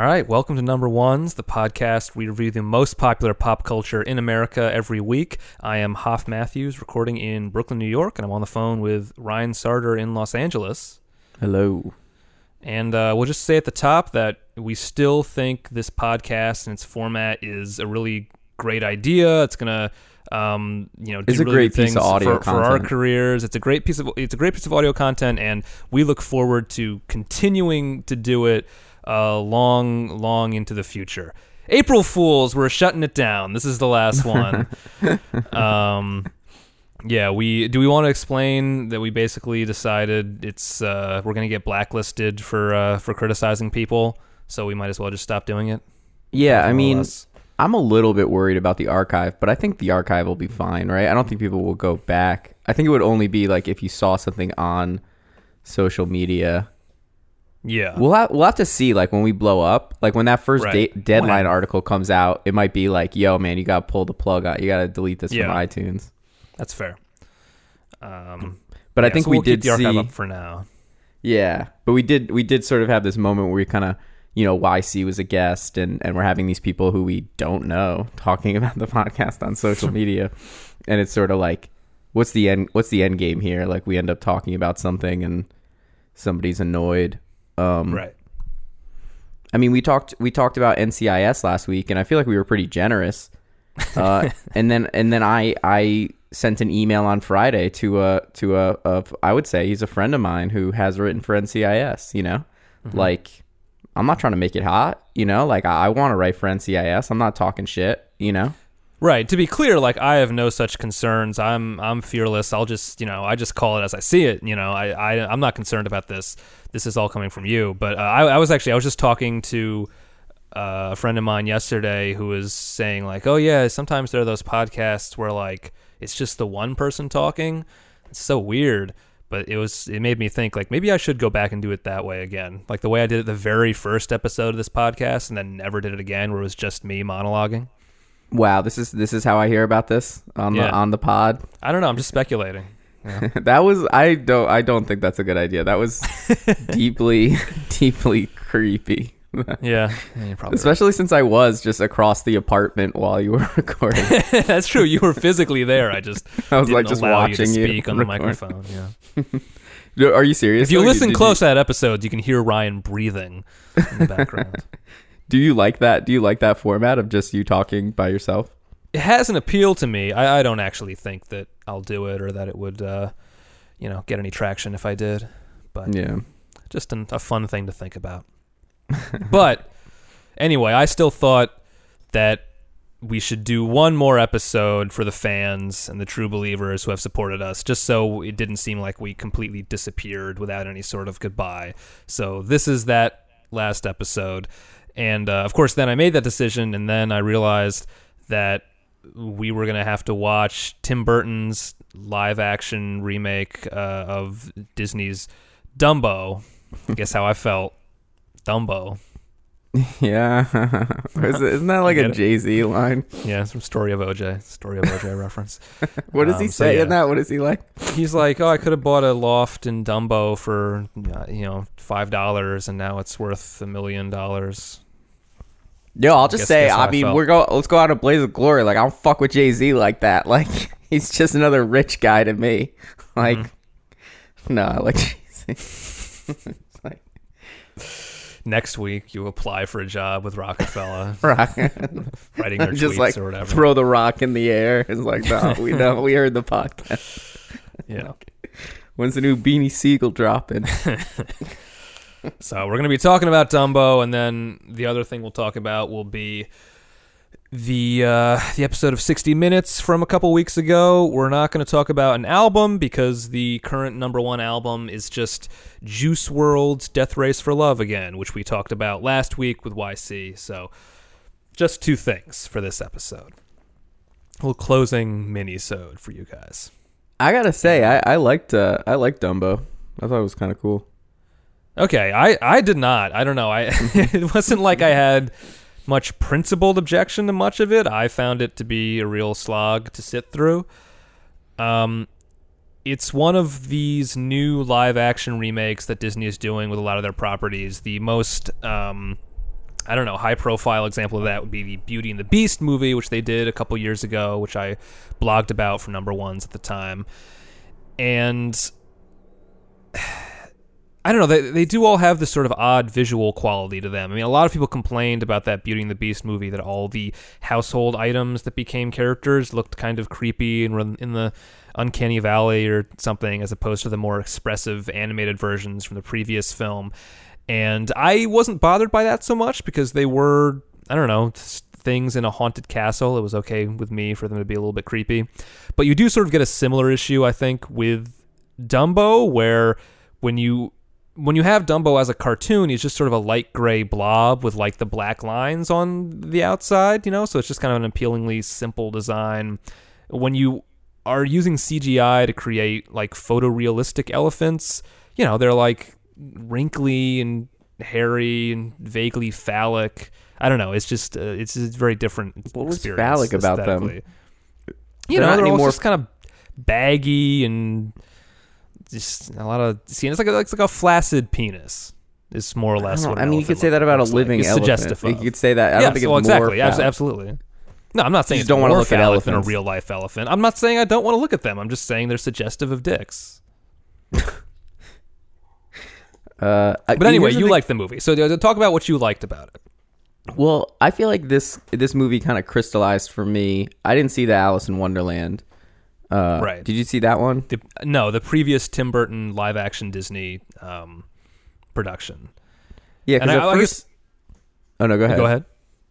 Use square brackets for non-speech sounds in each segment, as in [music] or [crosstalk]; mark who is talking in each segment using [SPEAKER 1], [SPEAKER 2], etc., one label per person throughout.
[SPEAKER 1] All right, welcome to Number Ones, the podcast. We review the most popular pop culture in America every week. I am Hoff Matthews, recording in Brooklyn, New York, and I'm on the phone with Ryan Sarter in Los Angeles.
[SPEAKER 2] Hello.
[SPEAKER 1] And uh, we'll just say at the top that we still think this podcast and its format is a really great idea. It's gonna, um, you know, do
[SPEAKER 2] It's a
[SPEAKER 1] really
[SPEAKER 2] great
[SPEAKER 1] good
[SPEAKER 2] piece of
[SPEAKER 1] things
[SPEAKER 2] audio
[SPEAKER 1] for, for our careers. It's a great piece of it's a great piece of audio content, and we look forward to continuing to do it uh, long, long into the future. April Fools, we're shutting it down. This is the last one. [laughs] um, yeah, we do. We want to explain that we basically decided it's uh, we're gonna get blacklisted for uh, for criticizing people, so we might as well just stop doing it.
[SPEAKER 2] Yeah, I mean,
[SPEAKER 1] less.
[SPEAKER 2] I'm a little bit worried about the archive, but I think the archive will be fine, right? I don't think people will go back. I think it would only be like if you saw something on social media.
[SPEAKER 1] Yeah,
[SPEAKER 2] We'll have we'll have to see like when we blow up, like when that first
[SPEAKER 1] Right.
[SPEAKER 2] deadline article comes out, it might be like, "Yo, man, you got to pull the plug out. You got to delete this
[SPEAKER 1] Yeah.
[SPEAKER 2] from iTunes."
[SPEAKER 1] that's fair. Um, [clears throat]
[SPEAKER 2] But I think
[SPEAKER 1] so
[SPEAKER 2] we
[SPEAKER 1] we'll keep
[SPEAKER 2] did
[SPEAKER 1] the
[SPEAKER 2] see
[SPEAKER 1] up for now.
[SPEAKER 2] Yeah, but we did we did sort of have this moment where we kind of you know YC was a guest and and we're having these people who we don't know talking [laughs] about the podcast on social [laughs] media, and it's sort of like what's the end what's the end game here? Like we end up talking about something and somebody's annoyed. Um,
[SPEAKER 1] Right.
[SPEAKER 2] I mean, we talked we talked about NCIS last week, and I feel like we were pretty generous. Uh, [laughs] and then and then I I sent an email on Friday to a to a, a I would say he's a friend of mine who has written for NCIS. You know, like I'm not trying to make it hot. You know, like I, I want to write for NCIS. I'm not talking shit. You know.
[SPEAKER 1] Right. To be clear, like I have no such concerns. I'm I'm fearless. I'll just you know I just call it as I see it. You know I, I I'm not concerned about this. This is all coming from you. But uh, I I was actually I was just talking to uh, a friend of mine yesterday who was saying like, oh yeah, sometimes there are those podcasts where like it's just the one person talking. It's so weird. But it was it made me think like maybe I should go back and do it that way again, like the way I did it the very first episode of this podcast, and then never did it again, where it was just me monologuing.
[SPEAKER 2] Wow, this is this is how I hear about this on
[SPEAKER 1] Yeah.
[SPEAKER 2] the on the pod.
[SPEAKER 1] I don't know. I'm just speculating. Yeah. [laughs]
[SPEAKER 2] that was I don't I don't think that's a good idea. That was [laughs] deeply [laughs] deeply creepy.
[SPEAKER 1] yeah, yeah you're probably
[SPEAKER 2] Especially since I was just across the apartment while you were recording.
[SPEAKER 1] That's true. You were physically there. I just
[SPEAKER 2] I was like just watching
[SPEAKER 1] you
[SPEAKER 2] you.
[SPEAKER 1] to speak on the microphone. Yeah.
[SPEAKER 2] Are you serious?
[SPEAKER 1] If you
[SPEAKER 2] though?
[SPEAKER 1] listen
[SPEAKER 2] did
[SPEAKER 1] close to that episode, you can hear Ryan breathing in the background.
[SPEAKER 2] Do you like that? Do you like that format of just you talking by yourself?
[SPEAKER 1] it has an appeal to me. I, I don't actually think that I'll do it or that it would, uh, you know, get any traction if I did. But
[SPEAKER 2] Yeah.
[SPEAKER 1] just an, a fun thing to think about. [laughs] but anyway, I still thought that we should do one more episode for the fans and the true believers who have supported us, just so it didn't seem like we completely disappeared without any sort of goodbye. So this is that last episode. And uh, of course, then I made that decision, and then I realized that we were going to have to watch Tim Burton's live action remake uh, of Disney's Dumbo. Guess how I felt. Dumbo. [laughs]
[SPEAKER 2] Yeah. [laughs] Is Isn't that like a? Jay Z line?
[SPEAKER 1] Yeah, some story of OJ. Story of OJ reference. [laughs]
[SPEAKER 2] What does he
[SPEAKER 1] Um, so
[SPEAKER 2] say
[SPEAKER 1] yeah.
[SPEAKER 2] in that? What is he like?
[SPEAKER 1] He's like, oh, I could have bought a loft in Dumbo for, uh, you know, five dollars, and now it's worth a million dollars.
[SPEAKER 2] Yo, I'll just
[SPEAKER 1] Guess-
[SPEAKER 2] say,
[SPEAKER 1] guess
[SPEAKER 2] I mean, we're go. Let's go out of blaze of glory. Like I don't fuck with Jay Z like that. Like he's just another rich guy to me. Like
[SPEAKER 1] Mm-hmm.
[SPEAKER 2] no, I like Jay Z. like
[SPEAKER 1] Next week, you apply for a job with Roc-A-Fella, [laughs]
[SPEAKER 2] rock.
[SPEAKER 1] writing their [laughs]
[SPEAKER 2] just
[SPEAKER 1] tweets
[SPEAKER 2] like
[SPEAKER 1] or whatever.
[SPEAKER 2] throw the rock in the air. [laughs] It's like no, we know. We heard the podcast.
[SPEAKER 1] yeah.
[SPEAKER 2] When's the new Beanie Sigel dropping?
[SPEAKER 1] So we're going to be talking about Dumbo, and then the other thing we'll talk about will be the uh, the episode of 60 Minutes from a couple weeks ago. We're not going to talk about an album because the current number one album is just Juice WRLD's Death Race for Love again, which we talked about last week with YC. So just two things for this episode. A little closing mini-sode for you guys.
[SPEAKER 2] I gotta say, I, I liked uh, I liked Dumbo. I thought it was kind of cool.
[SPEAKER 1] Okay, I, I did not. I don't know. I [laughs] it wasn't like I had much principled objection to much of it. I found it to be a real slog to sit through. Um, it's one of these new live action remakes that Disney is doing with a lot of their properties. The most um, I don't know, high profile example of that would be the Beauty and the Beast movie, which they did a couple years ago, which I blogged about for number ones at the time. And I don't know, they, they do all have this sort of odd visual quality to them. I mean, a lot of people complained about that Beauty and the Beast movie that all the household items that became characters looked kind of creepy and were in the uncanny valley or something as opposed to the more expressive animated versions from the previous film. And I wasn't bothered by that so much because they were, I don't know, things in a haunted castle. It was okay with me for them to be a little bit creepy. But you do sort of get a similar issue, I think, with Dumbo, where when you when you have Dumbo as a cartoon, he's just sort of a light gray blob with like the black lines on the outside, you know? So it's just kind of an appealingly simple design. When you are using CGI to create like photorealistic elephants, you know, they're like wrinkly and hairy and vaguely phallic. I don't know. It's just uh, it's a very different.
[SPEAKER 2] What was phallic about them?
[SPEAKER 1] You
[SPEAKER 2] They're
[SPEAKER 1] know, they're all
[SPEAKER 2] anymore-
[SPEAKER 1] just kind of baggy and just a lot of. See, it's like a, it's like a flaccid penis. Is more or less what.
[SPEAKER 2] I mean, you could say that about a
[SPEAKER 1] looks like.
[SPEAKER 2] living
[SPEAKER 1] It's
[SPEAKER 2] elephant.
[SPEAKER 1] suggestive
[SPEAKER 2] You could say that. I
[SPEAKER 1] yes,
[SPEAKER 2] don't think it's
[SPEAKER 1] exactly.
[SPEAKER 2] more. Phallic.
[SPEAKER 1] absolutely. No, I'm not saying it's
[SPEAKER 2] don't wanna look at
[SPEAKER 1] than a real life elephant. I'm not saying I don't want to look at them. I'm just saying they're suggestive of dicks. [laughs]
[SPEAKER 2] Uh,
[SPEAKER 1] But anyway, you liked the movie, so uh, talk about what you liked about it.
[SPEAKER 2] Well, I feel like this this movie kind of crystallized for me. I didn't see the Alice in Wonderland. Uh,
[SPEAKER 1] Right.
[SPEAKER 2] Did you see that one?
[SPEAKER 1] The, no, the previous Tim Burton live action Disney um, production.
[SPEAKER 2] Yeah, because
[SPEAKER 1] I-
[SPEAKER 2] at
[SPEAKER 1] I
[SPEAKER 2] first. oh no, go ahead.
[SPEAKER 1] Go ahead.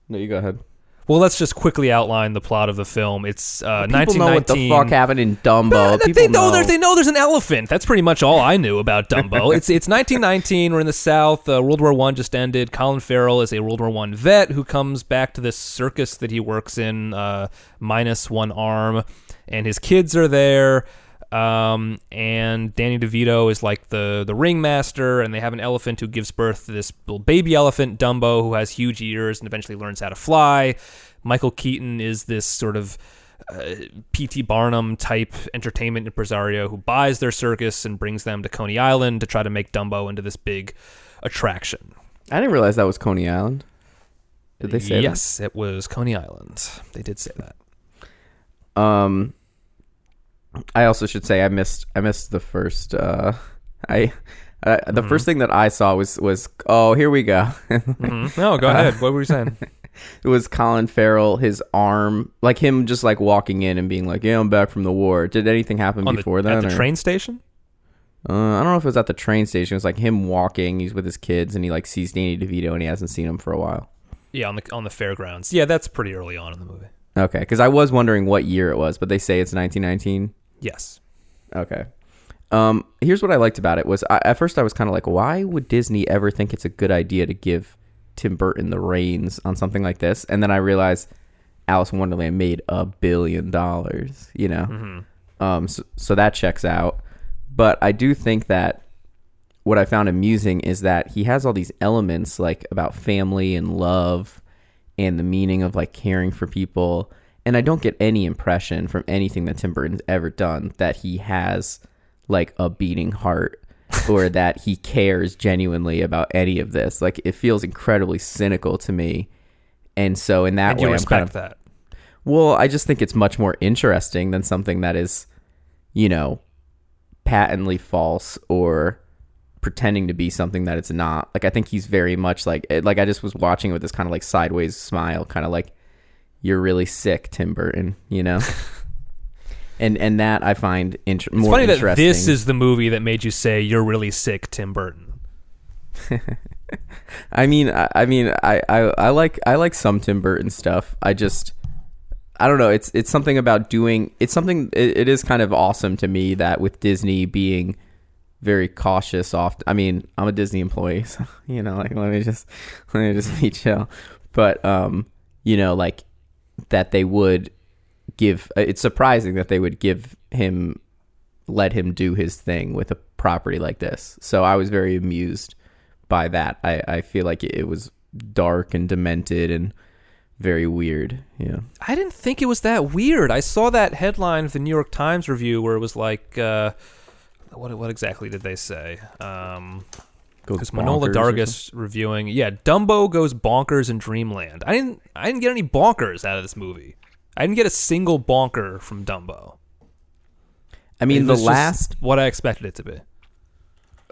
[SPEAKER 2] No, you go ahead.
[SPEAKER 1] Well, let's just quickly outline the plot of the film. It's uh,
[SPEAKER 2] People know what the fuck happened in Dumbo.
[SPEAKER 1] But
[SPEAKER 2] People
[SPEAKER 1] they know,
[SPEAKER 2] know.
[SPEAKER 1] there's they know there's an elephant. That's pretty much all I knew about Dumbo. [laughs] it's it's 1919. We're in the South. Uh, World War One just ended. Colin Farrell is a World War One vet who comes back to this circus that he works in, uh, minus one arm, and his kids are there. Um, and Danny DeVito is like the the ringmaster, and they have an elephant who gives birth to this little baby elephant, Dumbo, who has huge ears and eventually learns how to fly. Michael Keaton is this sort of uh, P.T. Barnum type entertainment impresario who buys their circus and brings them to Coney Island to try to make Dumbo into this big attraction.
[SPEAKER 2] I didn't realize that was Coney Island. Did they say that?
[SPEAKER 1] yes, it was Coney Island. They did say that.
[SPEAKER 2] Um, I also should say I missed I missed the first. Uh, [laughs] I uh, the
[SPEAKER 1] Mm-hmm.
[SPEAKER 2] first thing that I saw was was oh here we go.
[SPEAKER 1] Mhm. No, go [laughs] ahead. What were you saying? [laughs]
[SPEAKER 2] it was Colin Farrell, his arm, like him just like walking in and being like, "Yeah, I'm back from the war." Did anything happen
[SPEAKER 1] On
[SPEAKER 2] before
[SPEAKER 1] the,
[SPEAKER 2] that?
[SPEAKER 1] at the
[SPEAKER 2] or-
[SPEAKER 1] train station?
[SPEAKER 2] Uh, I don't know if it was at the train station. It was like him walking. He's with his kids, and he like sees Danny DeVito, and he hasn't seen him for a while.
[SPEAKER 1] Yeah, on the on the fairgrounds. Yeah, that's pretty early on in the movie.
[SPEAKER 2] Okay, because I was wondering what year it was, but they say it's 1919.
[SPEAKER 1] Yes.
[SPEAKER 2] Okay. Um, here's what I liked about it was I, at first I was kind of like, why would Disney ever think it's a good idea to give Tim Burton the reins on something like this? And then I realized Alice in Wonderland made a billion dollars. You know,
[SPEAKER 1] Mm-hmm.
[SPEAKER 2] um, so, so that checks out. But I do think that what I found amusing is that he has all these elements like about family and love and the meaning of like caring for people. And I don't get any impression from anything that Tim Burton's ever done that he has like a beating heart [laughs] or that he cares genuinely about any of this. Like it feels incredibly cynical to me. And so in that
[SPEAKER 1] And
[SPEAKER 2] way,
[SPEAKER 1] you
[SPEAKER 2] I'm
[SPEAKER 1] respect
[SPEAKER 2] kind of
[SPEAKER 1] that.
[SPEAKER 2] well, I just think it's much more interesting than something that is, you know, patently false or pretending to be something that it's not. Like I think he's very much like eh, like I just was watching with this kind of like sideways smile, kind of like you're really sick, Tim Burton, you know. [laughs] and and that I find
[SPEAKER 1] It's
[SPEAKER 2] more
[SPEAKER 1] funny that
[SPEAKER 2] interesting.
[SPEAKER 1] this is the movie that made you say you're really sick, Tim Burton. [laughs]
[SPEAKER 2] I mean, I, I mean, I, I, I like I like some Tim Burton stuff. I just, I don't know. It's it's something about doing. It's something. It, it is kind of awesome to me that with Disney being very cautious. Oft. I mean, I'm a Disney employee, [laughs] so you know, like let me just let me just be chill. But um, you know, like that they would give. uh, It's surprising that they would give him let him do his thing with a property like this. So I was very amused by that. I, I feel like it was dark and demented and very weird. Yeah.
[SPEAKER 1] I didn't think it was that weird. I saw that headline of the New York Times review where it was like, uh, what what exactly did they say? Um, because
[SPEAKER 2] Manohla
[SPEAKER 1] Dargis reviewing. Yeah, Dumbo goes bonkers in Dreamland. I didn't. I didn't get any bonkers out of this movie. I didn't get a single bonker from Dumbo.
[SPEAKER 2] I mean,
[SPEAKER 1] It
[SPEAKER 2] the last.
[SPEAKER 1] what I expected it to be.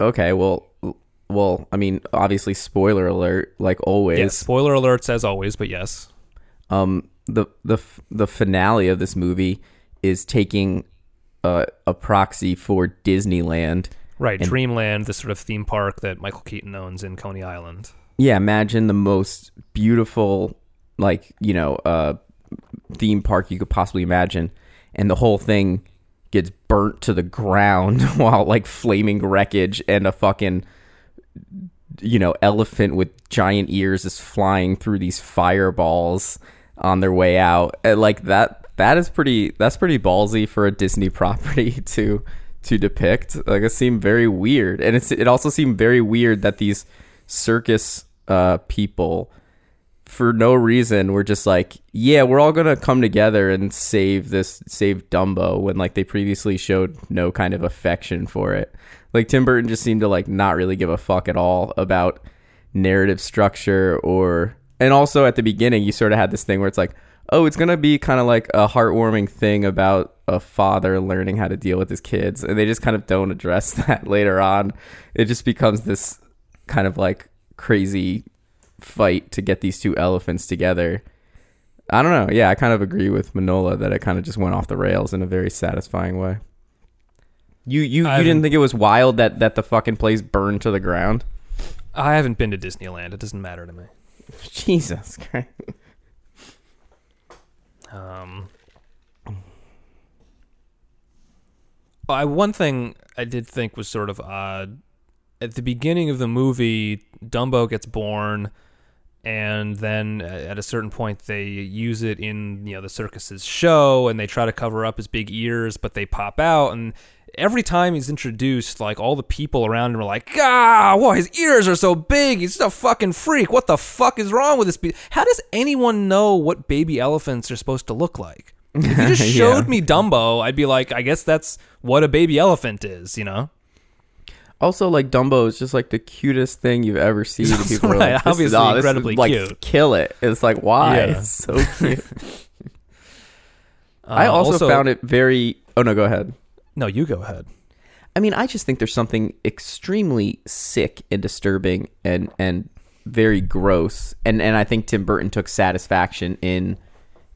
[SPEAKER 2] Okay, well, well, I mean, obviously, spoiler alert, like always.
[SPEAKER 1] Yes, spoiler alerts as always, but yes.
[SPEAKER 2] um the the the finale of this movie is taking a, a proxy for Disneyland.
[SPEAKER 1] Right,
[SPEAKER 2] And-
[SPEAKER 1] Dreamland, the sort of theme park that Michael Keaton owns in Coney Island.
[SPEAKER 2] Yeah, imagine the most beautiful like, you know, uh theme park you could possibly imagine and the whole thing gets burnt to the ground [laughs] while like flaming wreckage and a fucking you know, elephant with giant ears is flying through these fireballs on their way out. And, like that that is pretty that's pretty ballsy for a Disney [laughs] property to to depict. Like it seemed very weird. And it's it also seemed very weird that these circus uh people for no reason were just like, yeah, we're all gonna come together and save this, save Dumbo when like they previously showed no kind of affection for it. Like Tim Burton just seemed to like not really give a fuck at all about narrative structure or, and also at the beginning you sort of had this thing where it's like, oh, it's gonna be kind of like a heartwarming thing about a father learning how to deal with his kids, and they just kind of don't address [laughs] that later on. It just becomes this kind of like crazy fight to get these two elephants together. I don't know. Yeah, I kind of agree with Manohla that it kind of just went off the rails in a very satisfying way. You you, you didn't think it was wild that that the fucking place burned to the ground?
[SPEAKER 1] I haven't been to Disneyland. It doesn't matter to me. [laughs]
[SPEAKER 2] Jesus Christ.
[SPEAKER 1] Um, I one thing I did think was sort of odd at the beginning of the movie. Dumbo gets born, and then at a certain point they use it in you know the circus's show, and they try to cover up his big ears, but they pop out and. Every time he's introduced, like all the people around him are like, "Ah, whoa, his ears are so big. He's a fucking freak. What the fuck is wrong with this?" Be-? How does anyone know what baby elephants are supposed to look like? If you just [laughs]
[SPEAKER 2] Yeah.
[SPEAKER 1] showed me Dumbo, I'd be like, I guess that's what a baby elephant is, you know?
[SPEAKER 2] Also, like Dumbo is just like the cutest thing you've ever seen. [laughs] People are like,
[SPEAKER 1] obviously
[SPEAKER 2] is, oh, this is,
[SPEAKER 1] incredibly
[SPEAKER 2] like,
[SPEAKER 1] cute.
[SPEAKER 2] Kill it. It's like why?
[SPEAKER 1] Yeah.
[SPEAKER 2] It's so cute. [laughs] I
[SPEAKER 1] Uh,
[SPEAKER 2] also, found it very. Oh no, go ahead.
[SPEAKER 1] No, you go ahead.
[SPEAKER 2] I mean, I just think there's something extremely sick and disturbing and and very gross. And and I think Tim Burton took satisfaction in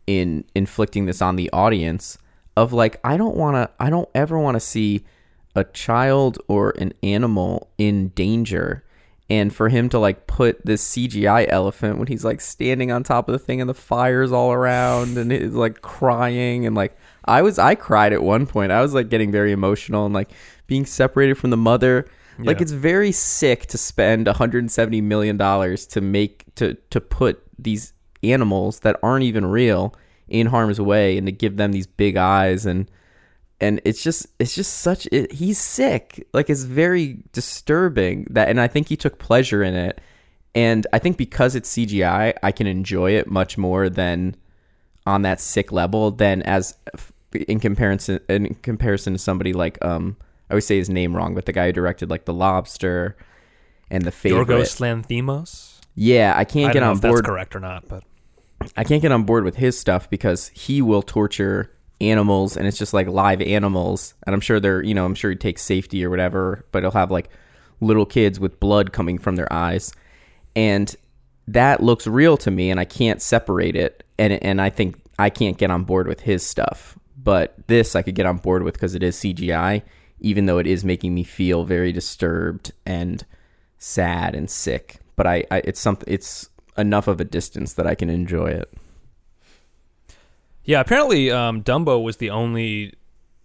[SPEAKER 2] in inflicting this on the audience of like I don't want to I don't ever want to see a child or an animal in danger and for him to like put this CGI elephant when he's like standing on top of the thing and the fires all around and it's like crying and like I was I cried at one point. I was like getting very emotional and like being separated from the mother. Like it's very sick to spend 170 million dollars to make to to put these animals that aren't even real in harm's way and to give them these big eyes and and it's just it's just such it, he's sick. Like it's very disturbing that and i think he took pleasure in it. And i think because it's cgi i can enjoy it much more than on that sick level than as in comparison in comparison to somebody like um i always say his name wrong but the guy who directed like the lobster and the favorite.
[SPEAKER 1] Yorgos Lanthimos?
[SPEAKER 2] yeah i
[SPEAKER 1] I
[SPEAKER 2] can't
[SPEAKER 1] don't
[SPEAKER 2] get
[SPEAKER 1] know
[SPEAKER 2] on
[SPEAKER 1] if that's
[SPEAKER 2] board
[SPEAKER 1] correct or not, but
[SPEAKER 2] I can't get on board with his stuff because he will torture animals and it's just like live animals and I'm sure they're you know I'm sure he takes safety or whatever but he'll have like little kids with blood coming from their eyes and that looks real to me and I can't separate it and and I think I can't get on board with his stuff but this I could get on board with because it is CGI even though it is making me feel very disturbed and sad and sick but I, I it's something it's enough of a distance that I can enjoy it.
[SPEAKER 1] Yeah, apparently um, Dumbo was the only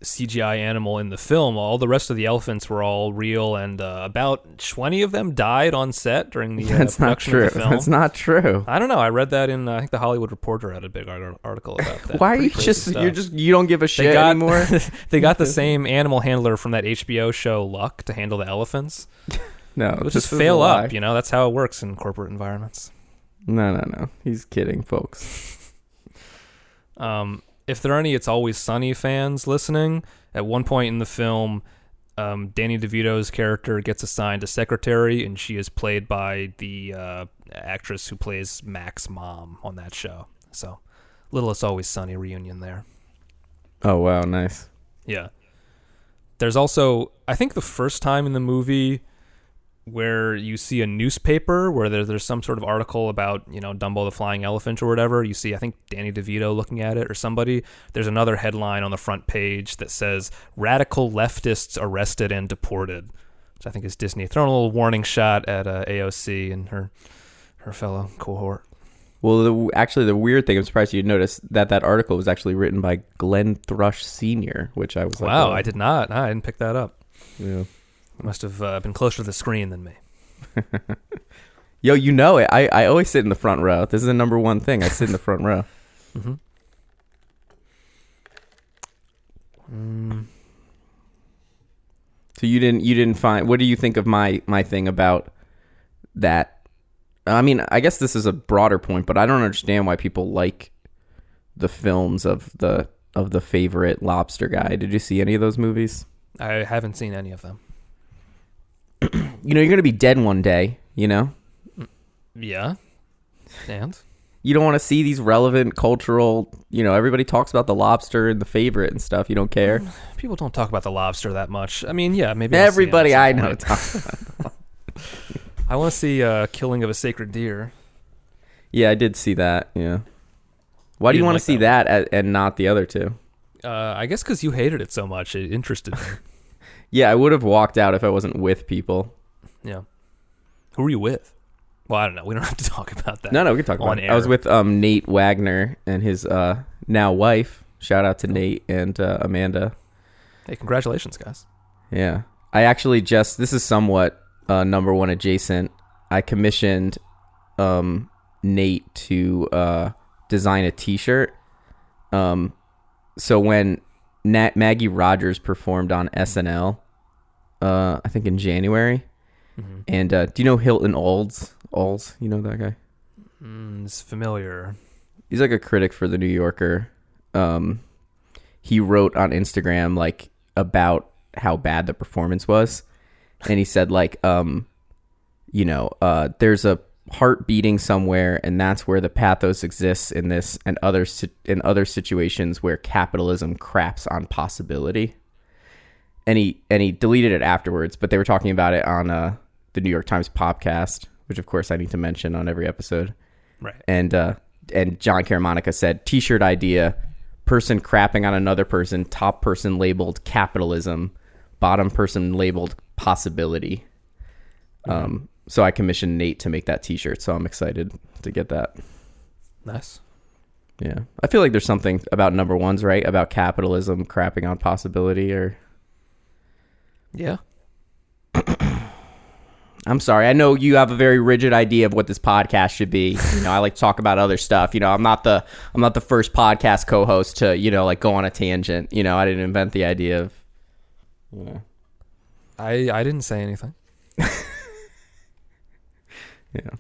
[SPEAKER 1] CGI animal in the film. All the rest of the elephants were all real, and uh, about 20 of them died on set during the [laughs] uh,
[SPEAKER 2] That's not true.
[SPEAKER 1] of the [laughs] film.
[SPEAKER 2] That's not true.
[SPEAKER 1] I don't know. I read that in, uh, I think, the Hollywood Reporter had a big art- article about that. [laughs]
[SPEAKER 2] Why are you just
[SPEAKER 1] stuff.
[SPEAKER 2] you're just you don't give a
[SPEAKER 1] they
[SPEAKER 2] shit
[SPEAKER 1] got
[SPEAKER 2] anymore?
[SPEAKER 1] they got the same animal handler from that HBO show Luck to handle the elephants.
[SPEAKER 2] No,
[SPEAKER 1] just fail up. You know, that's how it works in corporate environments.
[SPEAKER 2] No, no, no. He's kidding, folks.
[SPEAKER 1] Um, if there are any It's Always Sunny fans listening, at one point in the film, um, Danny DeVito's character gets assigned a secretary, and she is played by the uh, actress who plays Mac's mom on that show. So, Little It's Always Sunny reunion there.
[SPEAKER 2] Oh wow, nice.
[SPEAKER 1] Yeah. There's also, I think, the first time in the movie where you see a newspaper where there, there's some sort of article about, you know, Dumbo the flying elephant or whatever. You see, I think, Danny DeVito looking at it or somebody. There's another headline on the front page that says, Radical leftists arrested and deported, which I think is Disney. Throwing a little warning shot at uh, AOC and her, her fellow cohort.
[SPEAKER 2] Well, the, actually, the weird thing, I'm surprised you noticed that that article was actually written by Glenn Thrush Sr., which I was like,
[SPEAKER 1] wow,
[SPEAKER 2] oh,
[SPEAKER 1] I did not. I didn't pick that up.
[SPEAKER 2] Yeah.
[SPEAKER 1] Must have uh, been closer to the screen than me. [laughs]
[SPEAKER 2] Yo, you know it. I, I always sit in the front row. This is the number one thing. I sit in the front row. [laughs]
[SPEAKER 1] Mm-hmm. Mm,
[SPEAKER 2] So you didn't you didn't find what do you think of my my thing about that? I mean, I guess this is a broader point, but I don't understand why people like the films of the of the favorite lobster guy. Did you see any of those movies?
[SPEAKER 1] I haven't seen any of them. [clears throat]
[SPEAKER 2] You know, you're going to be dead one day, you know?
[SPEAKER 1] Yeah. And?
[SPEAKER 2] You don't want to see these relevant cultural, you know, everybody talks about the lobster and the favorite and stuff. You don't care.
[SPEAKER 1] People don't talk about the lobster that much. I mean, yeah, maybe. I'll see it
[SPEAKER 2] Everybody I know. [laughs]
[SPEAKER 1] I want to see uh, Killing of a Sacred Deer.
[SPEAKER 2] Yeah, I did see that. Yeah. Why do
[SPEAKER 1] You
[SPEAKER 2] want
[SPEAKER 1] like
[SPEAKER 2] to see
[SPEAKER 1] that
[SPEAKER 2] that, and not the other two?
[SPEAKER 1] Uh, I guess because you hated it so much, it interested me. [laughs]
[SPEAKER 2] Yeah, I would have walked out if I wasn't with people.
[SPEAKER 1] yeah. Who were you with? Well, I don't know. We don't [laughs] have to talk about that.
[SPEAKER 2] No, no, we can talk about it. I was with um, Nate Wagner and his uh, now wife. Shout out to Nate and uh, Amanda.
[SPEAKER 1] Hey, congratulations, guys.
[SPEAKER 2] Yeah. I actually just, this is somewhat uh, number one adjacent. I commissioned um, Nate to uh, design a t shirt. Um, so when Nat- Maggie Rogers performed on SNL, uh, I think in January,
[SPEAKER 1] Mm-hmm.
[SPEAKER 2] and uh, do you know Hilton Als? Als, you know that guy?
[SPEAKER 1] Mm, it's familiar.
[SPEAKER 2] he's like a critic for the New Yorker. Um, he wrote on Instagram like about how bad the performance was, and he said like, um, you know, uh, there's a heart beating somewhere, and that's where the pathos exists in this and other in other situations where capitalism craps on possibility. And he and he deleted it afterwards, but they were talking about it on uh, the New York Times podcast, which of course I need to mention on every episode
[SPEAKER 1] Right.
[SPEAKER 2] and uh, and Jon Caramanica said T-shirt idea, person crapping on another person, top person labeled capitalism, bottom person labeled possibility. Um, so I commissioned Nate to make that T-shirt, so I'm excited to get that.
[SPEAKER 1] Nice.
[SPEAKER 2] Yeah, I feel like there's something about number ones, right? About capitalism crapping on possibility, or
[SPEAKER 1] Yeah. [clears throat]
[SPEAKER 2] I'm sorry. I know you have a very rigid idea of what this podcast should be. You know, I like to talk about other stuff. You know, I'm not the I'm not the first podcast co-host to you know like go on a tangent. You know, I didn't invent the idea of. You know,
[SPEAKER 1] I I didn't say anything. [laughs]
[SPEAKER 2] yeah.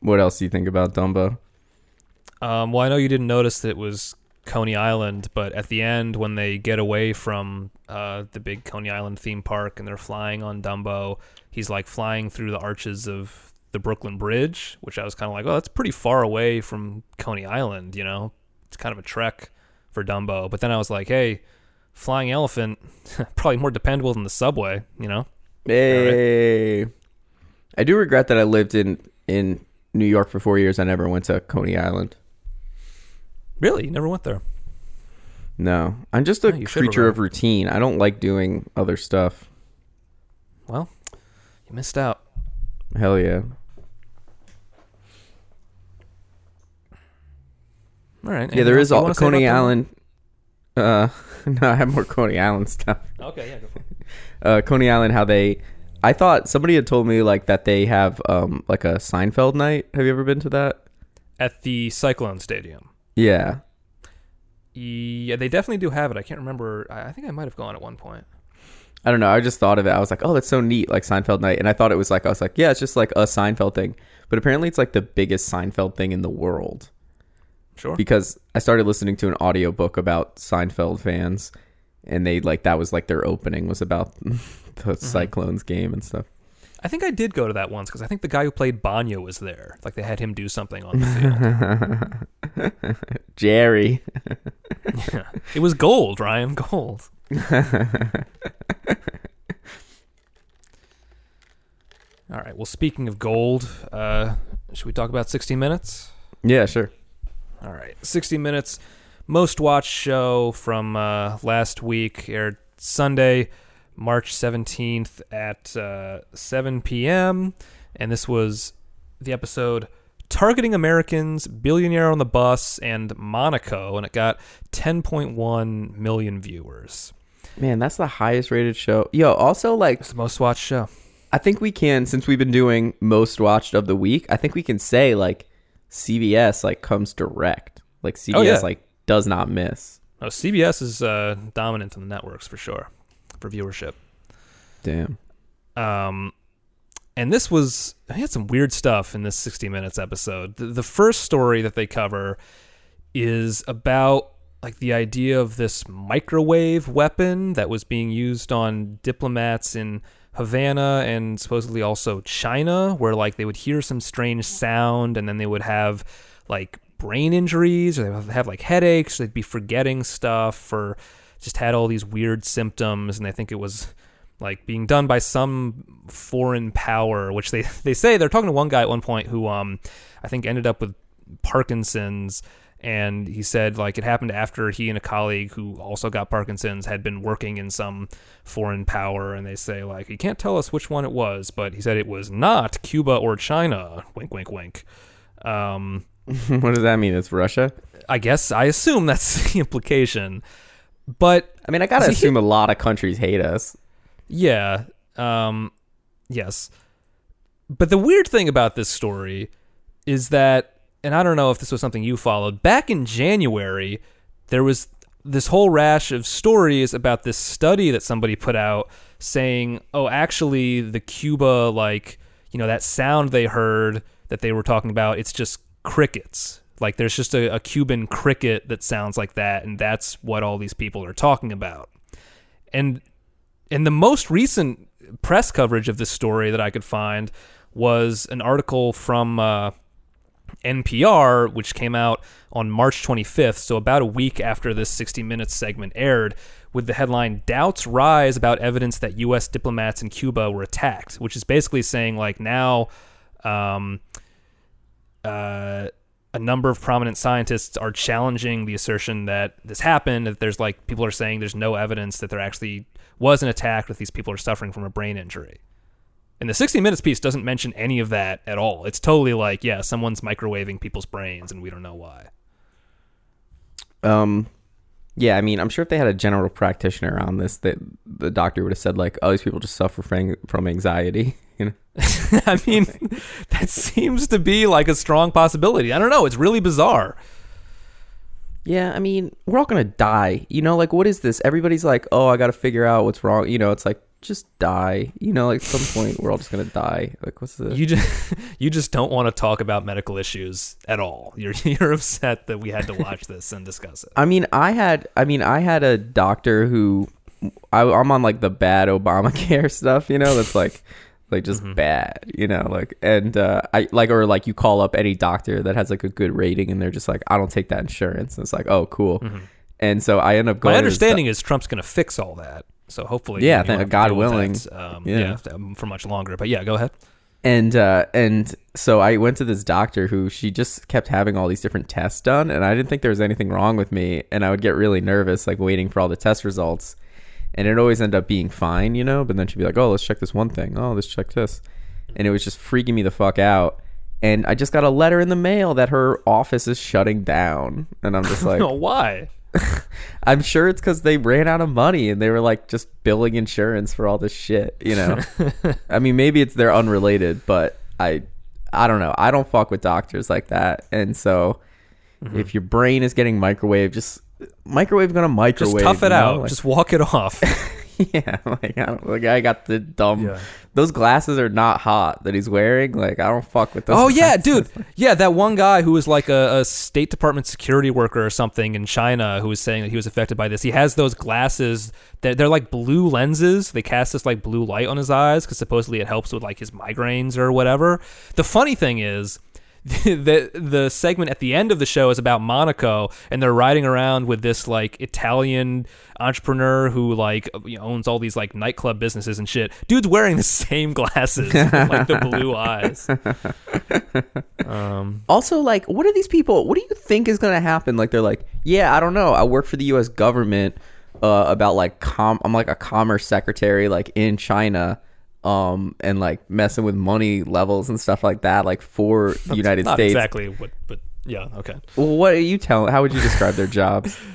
[SPEAKER 2] What else do you think about Dumbo?
[SPEAKER 1] Um, well, I know you didn't notice that it was Coney Island, but at the end, when they get away from uh, the big Coney Island theme park and they're flying on Dumbo, he's like flying through the arches of the Brooklyn Bridge, which I was kind of like, oh, that's pretty far away from Coney Island, you know? It's kind of a trek for Dumbo. But then I was like, hey, flying elephant, [laughs] probably more dependable than the subway, you know?
[SPEAKER 2] Hey, I do regret that I lived in in New York for four years. I never went to Coney Island.
[SPEAKER 1] Really? You never went there?
[SPEAKER 2] No, I'm just a
[SPEAKER 1] should
[SPEAKER 2] creature of routine. I don't like doing other stuff.
[SPEAKER 1] Well, you missed out.
[SPEAKER 2] Hell yeah.
[SPEAKER 1] All right.
[SPEAKER 2] Yeah, there is
[SPEAKER 1] anything
[SPEAKER 2] is
[SPEAKER 1] else you
[SPEAKER 2] all Coney? Island. Uh, [laughs] no, I have more Coney Island stuff.
[SPEAKER 1] Okay, yeah, go for it. [laughs]
[SPEAKER 2] Uh, Coney Island, how they. I thought somebody had told me like that they have um like a Seinfeld night. Have you ever been to that?
[SPEAKER 1] At the Cyclone Stadium.
[SPEAKER 2] Yeah,
[SPEAKER 1] Yeah, they definitely do have it. I can't remember. I think I might have gone at one point.
[SPEAKER 2] I don't know. I just thought of it. I was like, oh, that's so neat, like Seinfeld night. And I thought it was like I was like, yeah, it's just like a Seinfeld thing. But apparently, it's like the biggest Seinfeld thing in the world
[SPEAKER 1] Sure.
[SPEAKER 2] because I started listening to an audiobook about Seinfeld fans, and they like that was like their opening was about [laughs] the Cyclones game and stuff.
[SPEAKER 1] I think I did go to that once because I think the guy who played Bania was there. Like they had him do something on the field. [laughs]
[SPEAKER 2] Jerry.
[SPEAKER 1] yeah. [laughs] It was gold, Ryan. Gold. [laughs] All right. Well, speaking of gold, uh, should we talk about 60 Minutes?
[SPEAKER 2] Yeah, sure.
[SPEAKER 1] All right. 60 Minutes, most watched show from uh, last week, aired Sunday, March 17th at uh, 7 p.m. And this was the episode Targeting Americans, Billionaire on the Bus, and Monaco. And it got 10.1 million viewers.
[SPEAKER 2] Man, that's the highest rated show. Yo, also like
[SPEAKER 1] It's the most watched show.
[SPEAKER 2] I think we can since we've been doing most watched of the week. I think we can say like CBS like comes direct. Like CBS
[SPEAKER 1] Oh, yeah.
[SPEAKER 2] like does not miss.
[SPEAKER 1] Oh, CBS is uh, dominant in the networks for sure for viewership.
[SPEAKER 2] Damn.
[SPEAKER 1] Um, and this was I had some weird stuff in this 60 minutes episode. The, the first story that they cover is about like the idea of this microwave weapon that was being used on diplomats in Havana and supposedly also China, where like they would hear some strange sound and then they would have like brain injuries or they would have like headaches. They'd be forgetting stuff or just had all these weird symptoms. And I think it was like being done by some foreign power, which they, [laughs] they say they're talking to one guy at one point who um I think ended up with Parkinson's and he said like it happened after he and a colleague who also got Parkinson's had been working in some foreign power and they say like he can't tell us which one it was but he said it was not Cuba or China wink wink wink um [laughs]
[SPEAKER 2] what does that mean? It's Russia?
[SPEAKER 1] I guess I assume that's [laughs] the implication but
[SPEAKER 2] I mean, I gotta
[SPEAKER 1] See, [laughs] he-
[SPEAKER 2] assume a lot of countries hate us.
[SPEAKER 1] Yeah. Um yes. But the weird thing about this story is that and I don't know if this was something you followed. Back in January, there was this whole rash of stories about this study that somebody put out saying, "Oh, actually the Cuba like, you know, that sound they heard that they were talking about, it's just crickets. Like there's just a, a Cuban cricket that sounds like that and that's what all these people are talking about." And and the most recent press coverage of this story that I could find was an article from uh, NPR, which came out on March 25th, so about a week after this 60 Minutes segment aired, with the headline Doubts Rise About Evidence That U.S. Diplomats in Cuba Were Attacked, which is basically saying, like, now um, uh, a number of prominent scientists are challenging the assertion that this happened, that there's, like, people are saying there's no evidence that there actually was an attack, that these people are suffering from a brain injury. And the 60 Minutes piece doesn't mention any of that at all. It's totally like, yeah, someone's microwaving people's brains and we don't know why.
[SPEAKER 2] Um, yeah, I mean, I'm sure if they had a general practitioner on this, that the doctor would have said like, "Oh, these people just suffer from from anxiety." [laughs] You know, [laughs]
[SPEAKER 1] I mean, [laughs] that seems to be like a strong possibility. I don't know. It's really bizarre.
[SPEAKER 2] yeah, I mean, we're all gonna die. You know, like what is this? Everybody's like, "Oh, I got to figure out what's wrong." You know, it's like just die. You know, like at some point we're all just gonna die. Like what's the?
[SPEAKER 1] You just [laughs] you just don't want to talk about medical issues at all. You're you're upset that we had to watch this and discuss it.
[SPEAKER 2] I mean, I had, I mean, I had a doctor who, I, I'm on like the bad Obamacare stuff, you know, that's like, like just bad, you know, like, and uh, I like, or like you call up any doctor that has like a good rating, and they're just like, I don't take that insurance. And it's like, oh, cool. And so I end up going.
[SPEAKER 1] My understanding is Trump's going to fix all that. So hopefully,
[SPEAKER 2] Yeah, thank-
[SPEAKER 1] won't have to
[SPEAKER 2] God willing.
[SPEAKER 1] that, um,
[SPEAKER 2] Yeah.
[SPEAKER 1] yeah, um, for much longer. But yeah, go ahead.
[SPEAKER 2] and uh and so I went to this doctor who she just kept having all these different tests done and I didn't think there was anything wrong with me and I would get really nervous like waiting for all the test results and it always ended up being fine, you know, but then she'd be like, "Oh, let's check this one thing. Oh, let's check this." And it was just freaking me the fuck out. And I just got a letter in the mail that her office is shutting down and I'm just [laughs] like
[SPEAKER 1] no, why? [laughs]
[SPEAKER 2] I'm sure it's because they ran out of money and they were like just billing insurance for all this shit, you know. [laughs] I mean, maybe it's they're unrelated, but I, I don't know. I don't fuck with doctors like that, and so
[SPEAKER 1] Mm-hmm.
[SPEAKER 2] if your brain is getting microwave, just microwave gonna
[SPEAKER 1] Just
[SPEAKER 2] microwave.
[SPEAKER 1] tough it
[SPEAKER 2] you know?
[SPEAKER 1] out.
[SPEAKER 2] Like,
[SPEAKER 1] Just walk it off. [laughs]
[SPEAKER 2] yeah, like I don't, like I got the dumb.
[SPEAKER 1] Yeah.
[SPEAKER 2] Those glasses are not hot that he's wearing. Like I don't fuck with those.
[SPEAKER 1] Oh yeah, dude. Yeah, that one guy who was like a, a State Department security worker or something in China who was saying that he was affected by this. He has those glasses. They're, they're like blue lenses. They cast this like blue light on his eyes because supposedly it helps with like his migraines or whatever. The funny thing is. [laughs] the the segment at the end of the show is about Monaco and they're riding around with this like Italian entrepreneur who like owns all these like nightclub businesses and shit. Dude's wearing the [laughs] same glasses, with, like the blue [laughs] eyes. Um,
[SPEAKER 2] Also, like, what are these people? What do you think is gonna happen? Like, they're like, yeah, I don't know. I work for the U.S. government. Uh, about like com, I'm like a commerce secretary, like in China. Um, and like messing with money levels and stuff like that, like for the United
[SPEAKER 1] not
[SPEAKER 2] States.
[SPEAKER 1] exactly what, but yeah, okay.
[SPEAKER 2] Well, what are you telling? How would you describe their jobs? [laughs]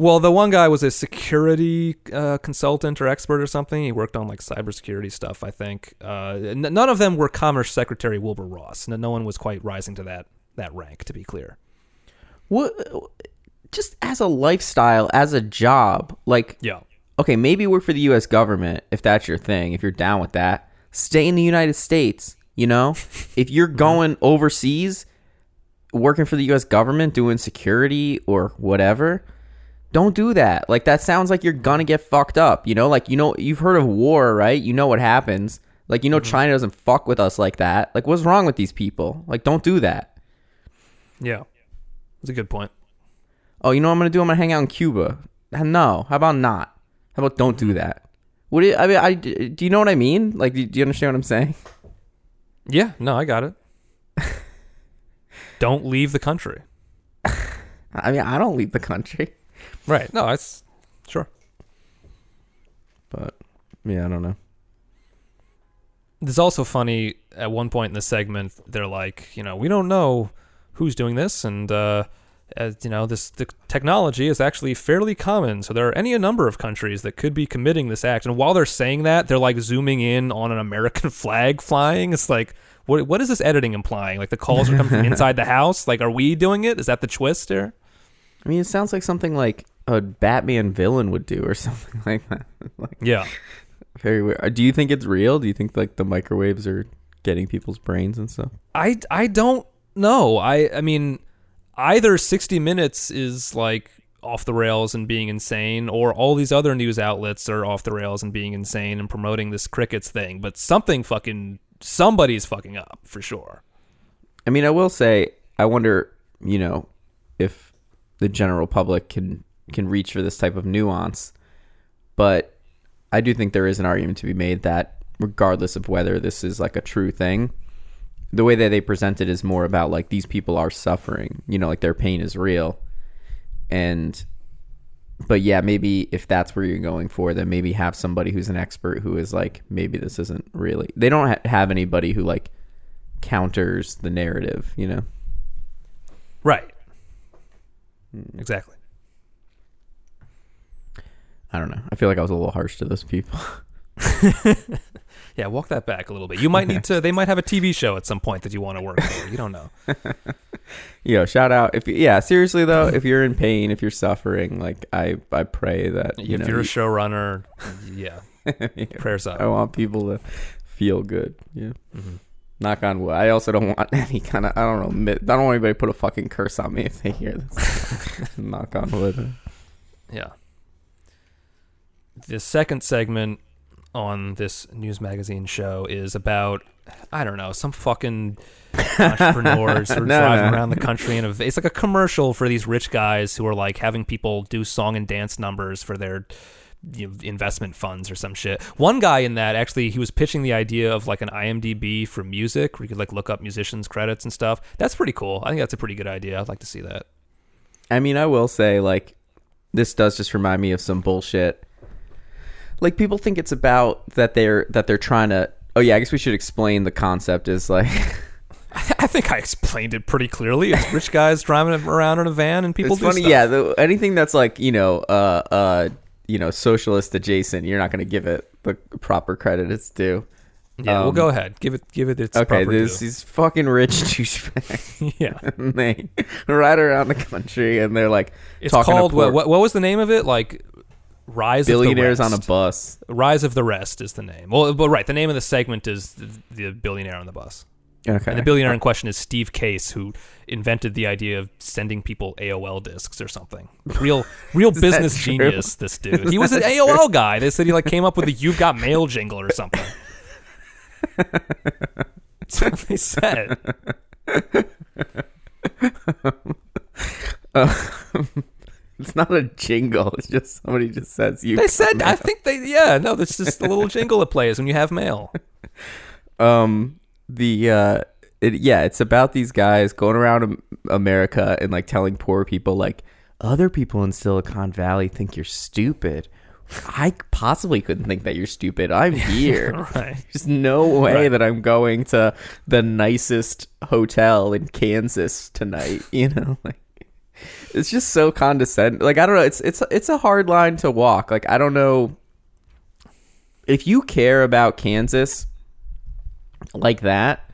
[SPEAKER 1] Well, the one guy was a security uh, consultant or expert or something. He worked on like cybersecurity stuff, I think. Uh, n- none of them were Commerce Secretary Wilbur Ross. No, no one was quite rising to that that rank, to be clear.
[SPEAKER 2] What? Just as a lifestyle, as a job, like
[SPEAKER 1] Yeah.
[SPEAKER 2] Okay, maybe work for the U.S. government if that's your thing. If you're down with that, stay in the United States. You know, if you're mm-hmm. going overseas, working for the U.S. government, doing security or whatever, don't do that. Like that sounds like you're gonna get fucked up. You know, like you know, you've heard of war, right? You know what happens. Like you know, mm-hmm. China doesn't fuck with us like that. Like what's wrong with these people? Like don't do that.
[SPEAKER 1] Yeah. That's a good point.
[SPEAKER 2] Oh, you know what I'm gonna do? I'm gonna hang out in Cuba. No, how about not? How about don't do that? What do you, I mean? I do you know what I mean? Like, do, do you understand what I'm saying?
[SPEAKER 1] Yeah, no, I got it. [laughs] Don't leave the country. [laughs]
[SPEAKER 2] I mean, I don't leave the country,
[SPEAKER 1] Right. No, it's sure.
[SPEAKER 2] but yeah, I don't know.
[SPEAKER 1] It's also funny at one point in the segment they're like, you know, we don't know who's doing this and uh as, you know, this the technology is actually fairly common. So there are any a number of countries that could be committing this act. And while they're saying that, they're like zooming in on an American [laughs] flag flying. It's like what what is this editing implying? Like the calls are coming from [laughs] inside the house? Like are we doing it? Is that the twist here?
[SPEAKER 2] I mean, it sounds like something like a Batman villain would do, or [laughs] something like that. like
[SPEAKER 1] Yeah.
[SPEAKER 2] very weird. Uh, Do you think it's real? Do you think like the microwaves are getting people's brains and stuff?
[SPEAKER 1] I I don't know. I I mean, either 60 Minutes is like off the rails and being insane, or all these other news outlets are off the rails and being insane and promoting this crickets thing. But something fucking somebody's fucking up for sure.
[SPEAKER 2] I mean, I will say, I wonder, you know, if the general public can can reach for this type of nuance, but I do think there is an argument to be made that regardless of whether this is like a true thing, the way that they present it is more about like these people are suffering, you know, like their pain is real, and but yeah, maybe if that's where you're going for, then maybe have somebody who's an expert who is like, maybe this isn't really. They don't ha- have anybody who like counters the narrative, you know.
[SPEAKER 1] Right. Exactly.
[SPEAKER 2] I don't know. I feel like I was a little harsh to those people. [laughs]
[SPEAKER 1] Yeah, walk that back a little bit. You might need to. They might have a TV show at some point that you want to work for. You don't know. [laughs]
[SPEAKER 2] Yo, shout out if yeah, seriously though, if you're in pain, if you're suffering, like I I pray that you
[SPEAKER 1] if
[SPEAKER 2] know
[SPEAKER 1] you're a showrunner, [laughs] yeah, prayers up.
[SPEAKER 2] I want people to feel good. Yeah.
[SPEAKER 1] Mm-hmm.
[SPEAKER 2] Knock on wood. I also don't want [laughs] any kind of I don't know. I don't want anybody to put a fucking curse on me if they hear this. Knock on wood.
[SPEAKER 1] Yeah. The second segment on this news magazine show is about I don't know some fucking [laughs] entrepreneurs who are
[SPEAKER 2] No,
[SPEAKER 1] driving
[SPEAKER 2] no.
[SPEAKER 1] around the country in a it's like a commercial for these rich guys who are like having people do song and dance numbers for their you know, investment funds or some shit. One guy in that actually he was pitching the idea of like an IMDb for music where you could like look up musicians credits and stuff. That's pretty cool. I think that's a pretty good idea. I'd like to see that.
[SPEAKER 2] I mean, I will say, like, this does just remind me of some bullshit. Like, people think it's about that they're that they're trying to. Oh yeah, I guess we should explain the concept. Is like, [laughs]
[SPEAKER 1] I think I explained it pretty clearly. It's rich [laughs] guys driving around in a van and people
[SPEAKER 2] it's funny.
[SPEAKER 1] stuff.
[SPEAKER 2] Yeah, the, anything that's like you know, uh, uh, you know, socialist adjacent, you're not going to give it the proper credit it's due.
[SPEAKER 1] Yeah, well,
[SPEAKER 2] Um,
[SPEAKER 1] go ahead. Give it, give it its
[SPEAKER 2] Okay, this these fucking rich [laughs] douchebags.
[SPEAKER 1] yeah,
[SPEAKER 2] and they ride around the country and they're like
[SPEAKER 1] it's
[SPEAKER 2] talking
[SPEAKER 1] called what? What was the name of it? Like Rise of the rest.
[SPEAKER 2] Billionaires on a bus.
[SPEAKER 1] Rise of the Rest is the name. Well, but right, the name of the segment is the, the billionaire on the bus.
[SPEAKER 2] Okay.
[SPEAKER 1] And the billionaire in question is Steve Case, who invented the idea of sending people AOL discs or something. Real, [laughs] real business genius. This [laughs] dude. He was an AOL guy. They said he like came up with the "You've Got Mail" jingle or something. [laughs] That's what they said.
[SPEAKER 2] Um, It's not a jingle. It's just somebody just says you.
[SPEAKER 1] They said. I think they. Yeah. No, that's just the little jingle that plays when you have mail. [laughs]
[SPEAKER 2] um the uh it, yeah it's about these guys going around america and like telling poor people like other people in silicon valley think you're stupid i possibly couldn't think that you're stupid i'm [laughs] here
[SPEAKER 1] Right.
[SPEAKER 2] there's no way
[SPEAKER 1] Right.
[SPEAKER 2] that i'm going to the nicest hotel in kansas tonight you know [laughs] like it's just so condescending like i don't know it's it's it's a hard line to walk like i don't know if you care about kansas like that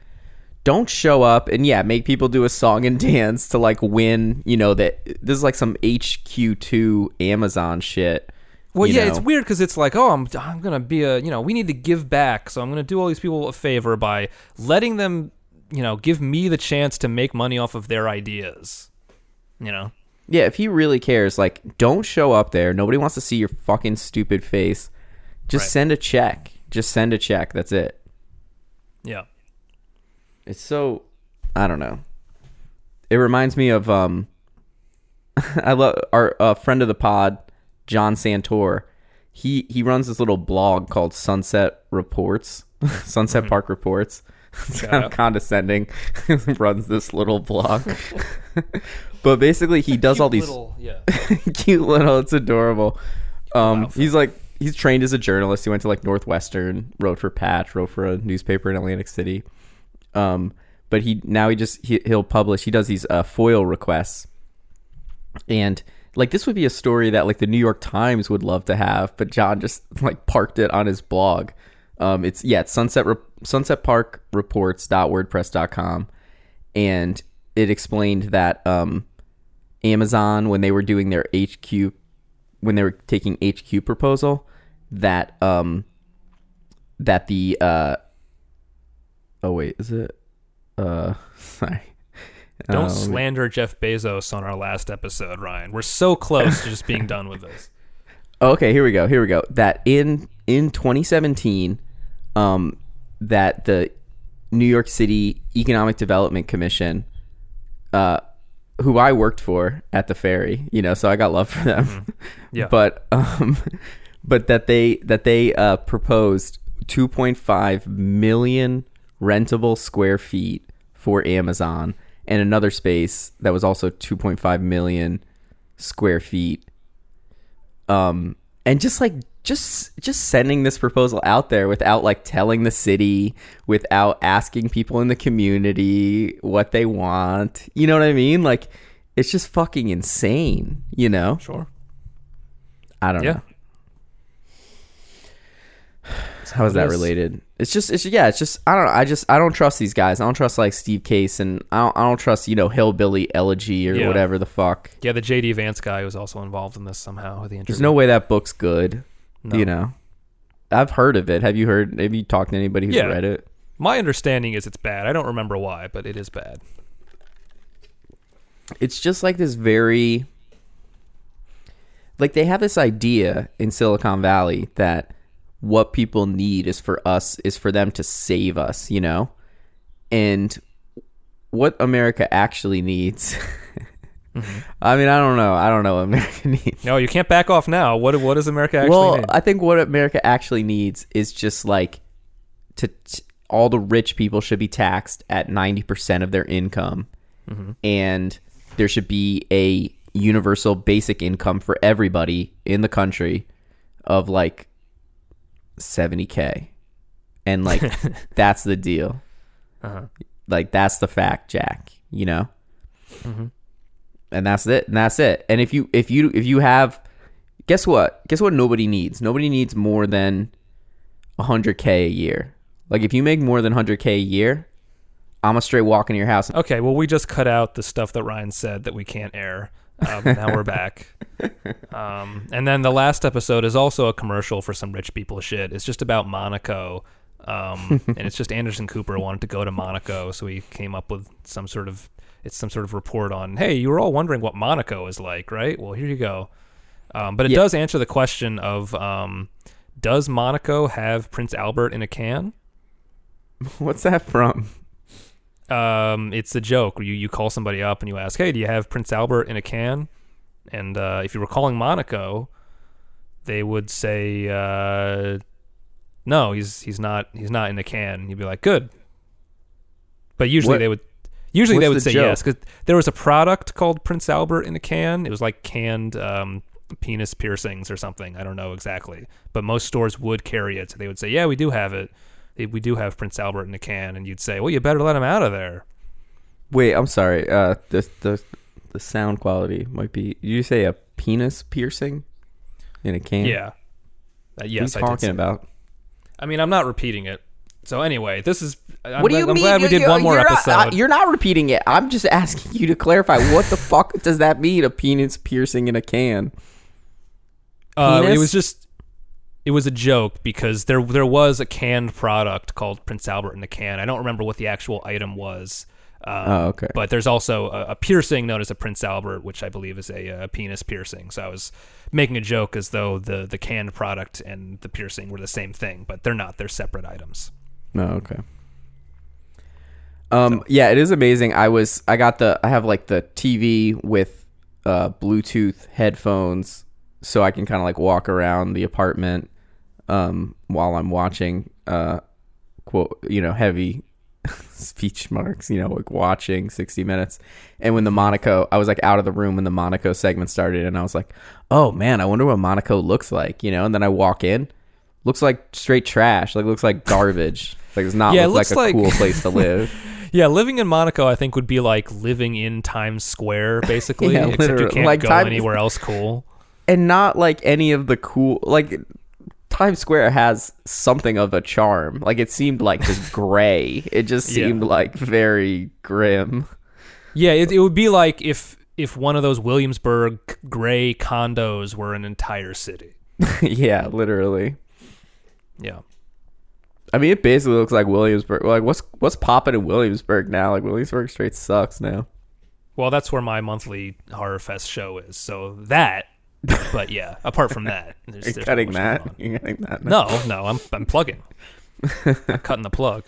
[SPEAKER 2] don't show up and yeah make people do a song and [laughs] dance to like win you know that this is like some hq2 amazon shit
[SPEAKER 1] Well,
[SPEAKER 2] you
[SPEAKER 1] yeah,
[SPEAKER 2] know?
[SPEAKER 1] it's weird because it's like, oh, I'm, I'm gonna be a, you know, we need to give back, so I'm gonna do all these people a favor by letting them, you know, give me the chance to make money off of their ideas. You know,
[SPEAKER 2] yeah if he really cares like don't show up there. Nobody wants to see your fucking stupid face. Just
[SPEAKER 1] Right.
[SPEAKER 2] send a check. Just send a check. That's it.
[SPEAKER 1] Yeah,
[SPEAKER 2] it's so i don't know. It reminds me of um [laughs] i love our uh, friend of the pod john santor. He he runs this little blog called sunset reports [laughs] sunset park reports it's kind of condescending. [laughs] Runs this little blog [laughs] but basically he does all these
[SPEAKER 1] Little, yeah, [laughs]
[SPEAKER 2] cute little it's adorable. Um he's like he's trained as a journalist. He went to like northwestern wrote for patch wrote for a newspaper in atlantic city. Um but he now he just he, he'll publish he does these uh, foil requests. And like this would be a story that like the new york times would love to have but john just like parked it on his blog um it's yeah it's sunset Re- sunsetparkreports.wordpress.com and it explained that um amazon when they were doing their hq when they were taking hq proposal that um that the uh oh wait is it uh [laughs] sorry
[SPEAKER 1] don't
[SPEAKER 2] Um,
[SPEAKER 1] slander Jeff Bezos on our last episode, Ryan. We're so close to just being done with this. [laughs]
[SPEAKER 2] Okay, here we go. Here we go. That in in 2017, um, that the New York City Economic Development Commission, uh, who I worked for at the ferry, you know, so I got love for them. [laughs]
[SPEAKER 1] Yeah.
[SPEAKER 2] but um, [laughs] but that they that they uh, proposed 2.5 million rentable square feet for Amazon and another space that was also 2.5 million square feet um and just like just just sending this proposal out there without like telling the city without asking people in the community what they want you know what i mean like it's just fucking insane you know
[SPEAKER 1] Sure.
[SPEAKER 2] i don't
[SPEAKER 1] Yeah.
[SPEAKER 2] know how is that related it's just it's yeah it's just i don't know i just i don't trust these guys i don't trust like steve case and i don't, I don't trust you know hillbilly elegy or
[SPEAKER 1] Yeah.
[SPEAKER 2] whatever the fuck
[SPEAKER 1] Yeah, the JD Vance guy was also involved in this somehow with the interview.
[SPEAKER 2] there's no way that book's good
[SPEAKER 1] No.
[SPEAKER 2] you know i've heard of it have you heard have you talked to anybody who's
[SPEAKER 1] Yeah.
[SPEAKER 2] read it
[SPEAKER 1] My understanding is it's bad. I don't remember why, but it is bad.
[SPEAKER 2] it's just like this very like they have this idea in silicon valley that what people need is for us is for them to save us you know? And what america actually needs [laughs] mm-hmm. i mean i don't know. I don't know what america [laughs] needs.
[SPEAKER 1] No, you can't back off now. What what does America actually
[SPEAKER 2] well
[SPEAKER 1] need?
[SPEAKER 2] i think what america actually needs is just like to t- all the rich people should be taxed at 90% of their income. Mm-hmm. And there should be a universal basic income for everybody in the country of like 70k and like [laughs] that's the deal.
[SPEAKER 1] Uh-huh.
[SPEAKER 2] like that's the fact jack you know? And that's it and that's it. And if you if you if you have guess what? Guess what nobody needs? Nobody needs more than 100k a year. Like if you make more than 100k a year i'm a straight walk into your house.
[SPEAKER 1] Okay, well, we just cut out the stuff that Ryan said that we can't air. Um, now we're back. [laughs] Um, and then the last episode is also a commercial for some rich people shit. It's just about Monaco. Um, [laughs] and it's just Anderson Cooper wanted to go to Monaco, so he came up with some sort of it's some sort of report on. Hey, you were all wondering what Monaco is like, right? Well, here you go. Um, but it
[SPEAKER 2] Yeah.
[SPEAKER 1] does answer the question of um, does Monaco have Prince Albert in a can? [laughs]
[SPEAKER 2] What's that from?
[SPEAKER 1] Um, it's a joke where you, you call somebody up and you ask, "Hey, do you have Prince Albert in a can?" And uh, if you were calling Monaco, they would say, uh, "No, he's he's not he's not in a can." And you'd be like, "Good." But usually
[SPEAKER 2] What-
[SPEAKER 1] they would usually they would
[SPEAKER 2] the
[SPEAKER 1] say
[SPEAKER 2] joke?
[SPEAKER 1] yes because there was a product called Prince Albert in a can. It was like canned um, penis piercings or something. I don't know exactly, but most stores would carry it. So they would say, "Yeah, we do have it." "Hey, We do have Prince Albert in a can, and you'd say, "Well, you better let him out of there."
[SPEAKER 2] Wait, I'm sorry. Uh, the the the sound quality might be. You say a penis piercing in a can?
[SPEAKER 1] Yeah. Uh,
[SPEAKER 2] What
[SPEAKER 1] yes,
[SPEAKER 2] are
[SPEAKER 1] I
[SPEAKER 2] you talking about?
[SPEAKER 1] I mean, I'm not repeating it. So anyway, this is. I'm,
[SPEAKER 2] what do you
[SPEAKER 1] I'm
[SPEAKER 2] mean?
[SPEAKER 1] glad we did
[SPEAKER 2] you-
[SPEAKER 1] one more
[SPEAKER 2] you're
[SPEAKER 1] episode.
[SPEAKER 2] Not, uh, you're not repeating it. I'm just [laughs] asking you to clarify. What the fuck does that mean? A penis piercing in a can?
[SPEAKER 1] Uh, it was just. It was a joke because there there was a canned product called Prince Albert in the can. I don't remember what the actual item was. Um,
[SPEAKER 2] Oh, okay.
[SPEAKER 1] But there's also a, a piercing known as a Prince Albert, which I believe is a, uh penis piercing. So I was making a joke as though the the canned product and the piercing were the same thing, but they're not. They're separate items.
[SPEAKER 2] Oh, okay. Um, yeah, it is amazing. I was, I got the, I have like the TV with uh, Bluetooth headphones, so I can kind of like walk around the apartment um, while I'm watching, uh, quote, you know, heavy [laughs] speech marks, you know, like watching 60 Minutes. And when the Monaco, I was like out of the room when the Monaco segment started, and I was like, oh man, I wonder what Monaco looks like, you know. And then I walk in, looks like straight trash, like looks like garbage. Like it's not
[SPEAKER 1] Yeah, it
[SPEAKER 2] look like
[SPEAKER 1] looks
[SPEAKER 2] a
[SPEAKER 1] like-
[SPEAKER 2] cool place to [laughs] live.
[SPEAKER 1] Yeah, living in Monaco, I think, would be like living in Times Square, [laughs] basically.
[SPEAKER 2] Yeah,
[SPEAKER 1] except you
[SPEAKER 2] literally.
[SPEAKER 1] can't
[SPEAKER 2] Like
[SPEAKER 1] go
[SPEAKER 2] Times-
[SPEAKER 1] anywhere else cool.
[SPEAKER 2] and not like any of the cool like Times Square has something of a charm. Like it seemed like just [laughs] gray. It just
[SPEAKER 1] Yeah.
[SPEAKER 2] seemed like very grim.
[SPEAKER 1] Yeah, it, it would be like if if one of those Williamsburg gray condos were an entire city. [laughs]
[SPEAKER 2] yeah, literally.
[SPEAKER 1] Yeah.
[SPEAKER 2] I mean, it basically looks like Williamsburg. Like, what's what's popping in Williamsburg now? Like, Williamsburg straight sucks now.
[SPEAKER 1] Well, that's where my monthly horror fest show is. So that, but yeah, apart from that, there's,
[SPEAKER 2] You're
[SPEAKER 1] there's not
[SPEAKER 2] cutting
[SPEAKER 1] much
[SPEAKER 2] that.
[SPEAKER 1] going on.
[SPEAKER 2] You're cutting that. now.
[SPEAKER 1] No, no, I'm I'm plugging. I'm [laughs] cutting the plug.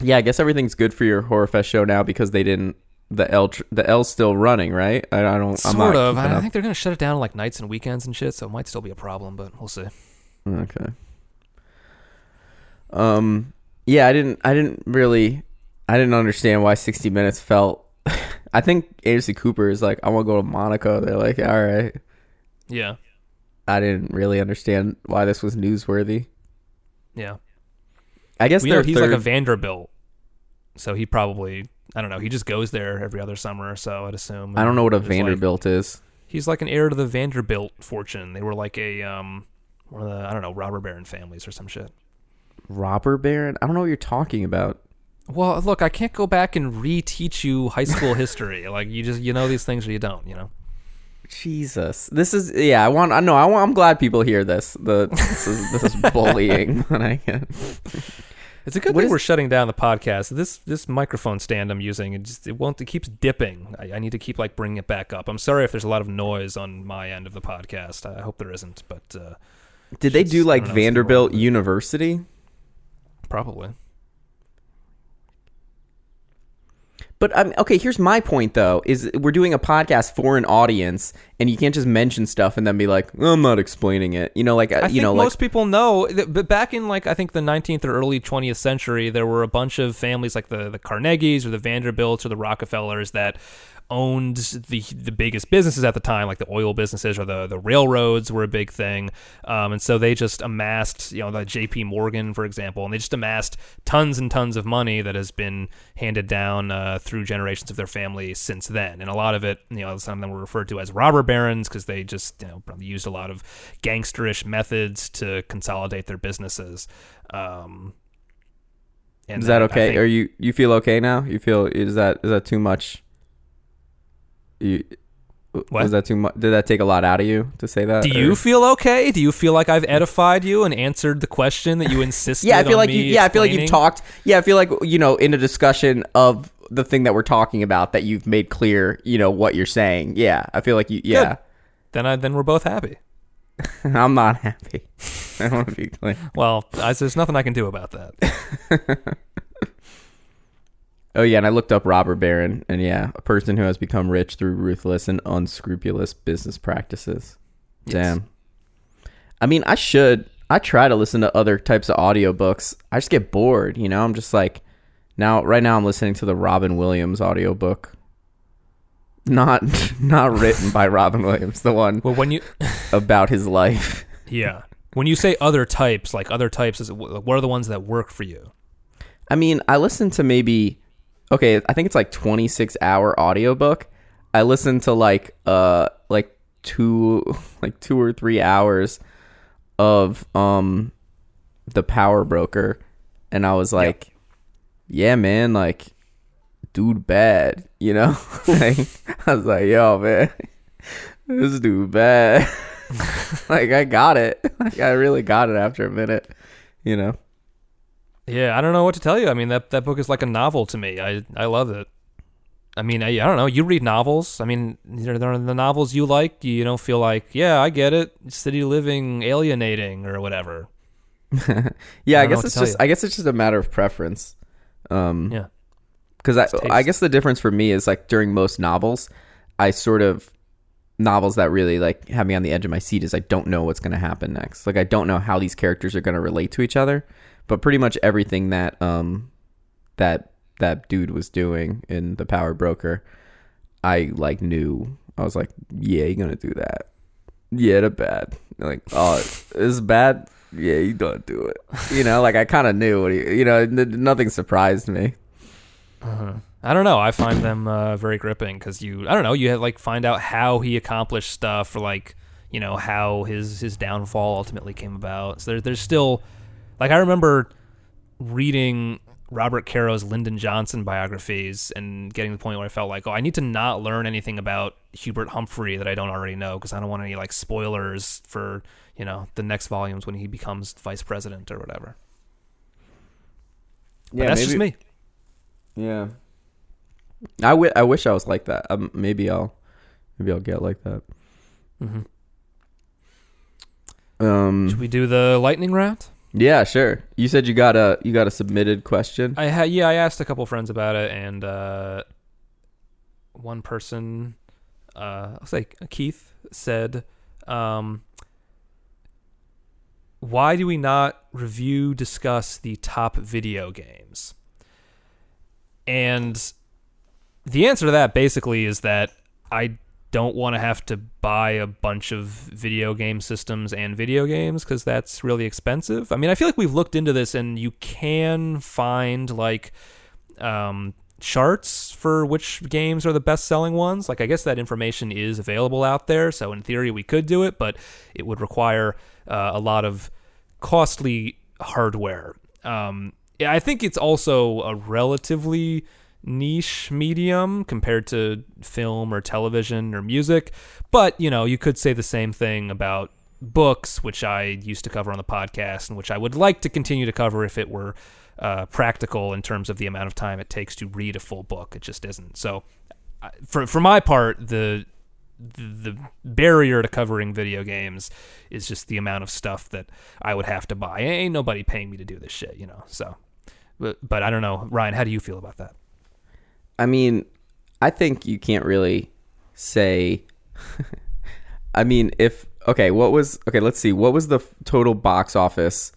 [SPEAKER 2] Yeah, I guess everything's good for your horror fest show now because they didn't. The L tr- the L's still running, right? I, I don't. I'm
[SPEAKER 1] Sort
[SPEAKER 2] not
[SPEAKER 1] of.
[SPEAKER 2] keeping
[SPEAKER 1] I
[SPEAKER 2] up.
[SPEAKER 1] think they're gonna shut it down like nights and weekends and shit. So it might still be a problem, but we'll see.
[SPEAKER 2] Okay. Um. Yeah, I didn't. I didn't really. I didn't understand why 60 Minutes felt. [laughs] I think Anderson Cooper is like, I want to go to Monaco. They're like, all right.
[SPEAKER 1] Yeah.
[SPEAKER 2] I didn't really understand why this was newsworthy.
[SPEAKER 1] Yeah.
[SPEAKER 2] I guess
[SPEAKER 1] We know he's
[SPEAKER 2] third.
[SPEAKER 1] like a Vanderbilt, so he probably I don't know. He just goes there every other summer or so. I'd assume.
[SPEAKER 2] I don't know what a
[SPEAKER 1] There's, like-
[SPEAKER 2] Vanderbilt is.
[SPEAKER 1] he's like an heir to the Vanderbilt fortune. They were like a um one of the I don't know robber baron families or some shit.
[SPEAKER 2] Robber Baron. I don't know what you're talking about.
[SPEAKER 1] Well, look, I can't go back and reteach you high school history. [laughs] Like you just you know these things or you don't. You know.
[SPEAKER 2] Jesus, this is yeah. I want. I know. I want. I'm glad people hear this. The this is this is [laughs] bullying. [laughs] and I.
[SPEAKER 1] It's a good
[SPEAKER 2] What
[SPEAKER 1] thing
[SPEAKER 2] is-
[SPEAKER 1] we're shutting down the podcast. This this microphone stand I'm using, it just it won't. It keeps dipping. I, I need to keep like bringing it back up. I'm sorry if there's a lot of noise on my end of the podcast. I hope there isn't, but uh,
[SPEAKER 2] Did they do like
[SPEAKER 1] know,
[SPEAKER 2] Vanderbilt University?
[SPEAKER 1] probably.
[SPEAKER 2] But um, okay, here's my point though: is we're doing a podcast for an audience, and you can't just mention stuff and then be like, "I'm not explaining it." You know, like uh,
[SPEAKER 1] I
[SPEAKER 2] you
[SPEAKER 1] think
[SPEAKER 2] know,
[SPEAKER 1] most
[SPEAKER 2] like
[SPEAKER 1] people know, that- but back in like I think the 19th or early 20th century, there were a bunch of families like the the Carnegies or the Vanderbilts or the Rockefellers that owned the the biggest businesses at the time, like the oil businesses or the the railroads were a big thing, um, and so they just amassed, you know, the J.P. Morgan, for example, and they just amassed tons and tons of money that has been handed down uh, through generations of their family since then, and a lot of it, you know, some of them were referred to as robber barons because they just, you know, probably used a lot of gangsterish methods to consolidate their businesses. Um, and
[SPEAKER 2] is that okay?
[SPEAKER 1] think-
[SPEAKER 2] Are you you feel okay now? You feel is that is that too much? You,
[SPEAKER 1] What?
[SPEAKER 2] Was that too much? Did that take a lot out of you to say that?
[SPEAKER 1] Do
[SPEAKER 2] or-
[SPEAKER 1] you feel okay? Do you feel like I've edified you and answered the question that you insisted?
[SPEAKER 2] Yeah, I feel
[SPEAKER 1] on
[SPEAKER 2] like you. Yeah, I feel like you've talked. Yeah, I feel like you know in a discussion of the thing that we're talking about that you've made clear. You know what you're saying. Yeah, I feel like you. Yeah,
[SPEAKER 1] Then I then we're both happy. [laughs]
[SPEAKER 2] I'm not happy. [laughs] I want to be clear.
[SPEAKER 1] Well, I, there's nothing I can do about that. [laughs]
[SPEAKER 2] Oh yeah, and I looked up robber baron, and yeah, a person who has become rich through ruthless and unscrupulous business practices.
[SPEAKER 1] Yes.
[SPEAKER 2] Damn. I mean, I should. I try to listen to other types of audiobooks. I just get bored, you know. I'm just like, now, right now, I'm listening to the Robin Williams audiobook. Not, [laughs] not written by [laughs] Robin Williams, the one
[SPEAKER 1] Well, when you [laughs]
[SPEAKER 2] about his life.
[SPEAKER 1] yeah, when you say other types, like other types, is what are the ones that work for you?
[SPEAKER 2] I mean, I listen to maybe okay, I think it's like 26 hour audiobook. I listened to like uh like two [laughs] like 2 or 3 hours of um The Power Broker and I was like yeah, man, like dude bad, [laughs] you know? [laughs] like I was like, yo, man. This dude bad. like I got it. Like I really got it after a minute, you know.
[SPEAKER 1] Yeah, I don't know what to tell you. I mean, that that book is like a novel to me. I I love it. I mean, I, I don't know. You read novels. I mean, they're, they're the novels you like. You don't feel like, yeah, I get it. City living, alienating, or whatever. [laughs]
[SPEAKER 2] yeah,
[SPEAKER 1] I
[SPEAKER 2] I, guess it's just
[SPEAKER 1] you.
[SPEAKER 2] I guess it's just a matter of preference. Um,
[SPEAKER 1] Yeah.
[SPEAKER 2] because I. I guess the difference for me is like during most novels, I sort of novels that really like have me on the edge of my seat is I don't know what's going to happen next. Like I don't know how these characters are going to relate to each other. But pretty much everything that um that that dude was doing in the Power Broker, I like knew. I was like, yeah, you're gonna do that. Yeah, the bad. Like, oh, it's bad. Yeah, you don't do it. You know, like I kind of knew what he. You know, n- nothing surprised me.
[SPEAKER 1] Uh-huh. I don't know. I find them uh, very gripping because you, I don't know, you have, like find out how he accomplished stuff, or like you know how his his downfall ultimately came about. So there, there's still, like I remember reading Robert Caro's Lyndon Johnson biographies and getting to the point where I felt like, oh, I need to not learn anything about Hubert Humphrey that I don't already know because I don't want any like spoilers for you know the next volumes when he becomes vice president or whatever. But that's just me.
[SPEAKER 2] Yeah. I, w- I wish I was like that. Um, maybe I'll maybe I'll get like that.
[SPEAKER 1] Mm-hmm.
[SPEAKER 2] Um.
[SPEAKER 1] Should we do the lightning round?
[SPEAKER 2] Yeah, sure. You said you got a you got a submitted question.
[SPEAKER 1] I had yeah, I asked a couple friends about it, and uh, one person, uh, I'll say Keith said, um, "Why do we not review discuss the top video games?" And the answer to that basically is that I don't want to have to buy a bunch of video game systems and video games because that's really expensive. I mean, I feel like we've looked into this and you can find like um, charts for which games are the best selling ones. Like, I guess that information is available out there. So, in theory, we could do it, but it would require uh, a lot of costly hardware. Um, I think it's also a relatively niche medium compared to film or television or music. But, you know, you could say the same thing about books, which I used to cover on the podcast and which I would like to continue to cover if it were uh, practical in terms of the amount of time it takes to read a full book. It just isn't. So, for, for my part, the the barrier to covering video games is just the amount of stuff that I would have to buy. Ain't nobody paying me to do this shit, you know. So, but, but I don't know, Ryan. How do you feel about that?
[SPEAKER 2] I mean, I think you can't really say. [laughs] I mean, if okay, what was okay? Let's see. What was the f- total box office?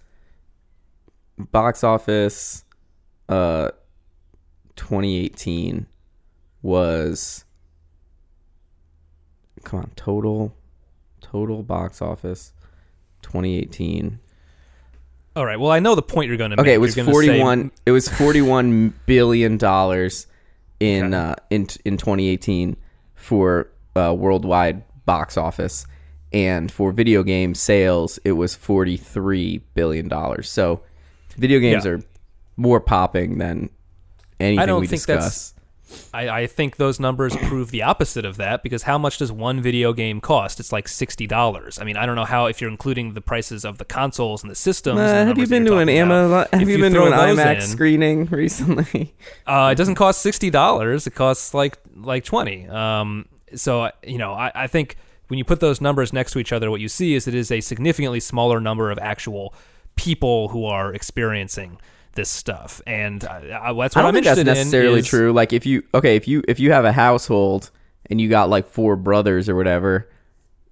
[SPEAKER 2] Box office, uh, 2018 was. Come on, total, total box office, 2018.
[SPEAKER 1] All right. Well, I know the point you're going to make.
[SPEAKER 2] Okay, it was
[SPEAKER 1] You're gonna say-
[SPEAKER 2] forty one. It was forty one billion dollars in
[SPEAKER 1] Okay.
[SPEAKER 2] uh, in in twenty eighteen for uh, worldwide box office, and for video game sales, it was forty three billion dollars. So, video games
[SPEAKER 1] Yeah.
[SPEAKER 2] are more popping than anything
[SPEAKER 1] I don't
[SPEAKER 2] we
[SPEAKER 1] think
[SPEAKER 2] discuss.
[SPEAKER 1] that's. I, I think those numbers prove the opposite of that because how much does one video game cost? It's like sixty dollars. I mean, I don't know how if you're including the prices of the consoles and the systems.
[SPEAKER 2] Uh,
[SPEAKER 1] and the
[SPEAKER 2] have you been to an. Amazon? Have you
[SPEAKER 1] you
[SPEAKER 2] been to an IMAX
[SPEAKER 1] in-
[SPEAKER 2] screening [laughs] recently?
[SPEAKER 1] Uh, it doesn't cost sixty dollars. It costs like like twenty. Um, so you know, I, I think when you put those numbers next to each other, what you see is it is a significantly smaller number of actual people who are experiencing this stuff, and uh, I, that's what
[SPEAKER 2] I don't
[SPEAKER 1] am
[SPEAKER 2] think that's necessarily
[SPEAKER 1] in. is-
[SPEAKER 2] true. Like if you okay, if you if you have a household and you got like four brothers or whatever,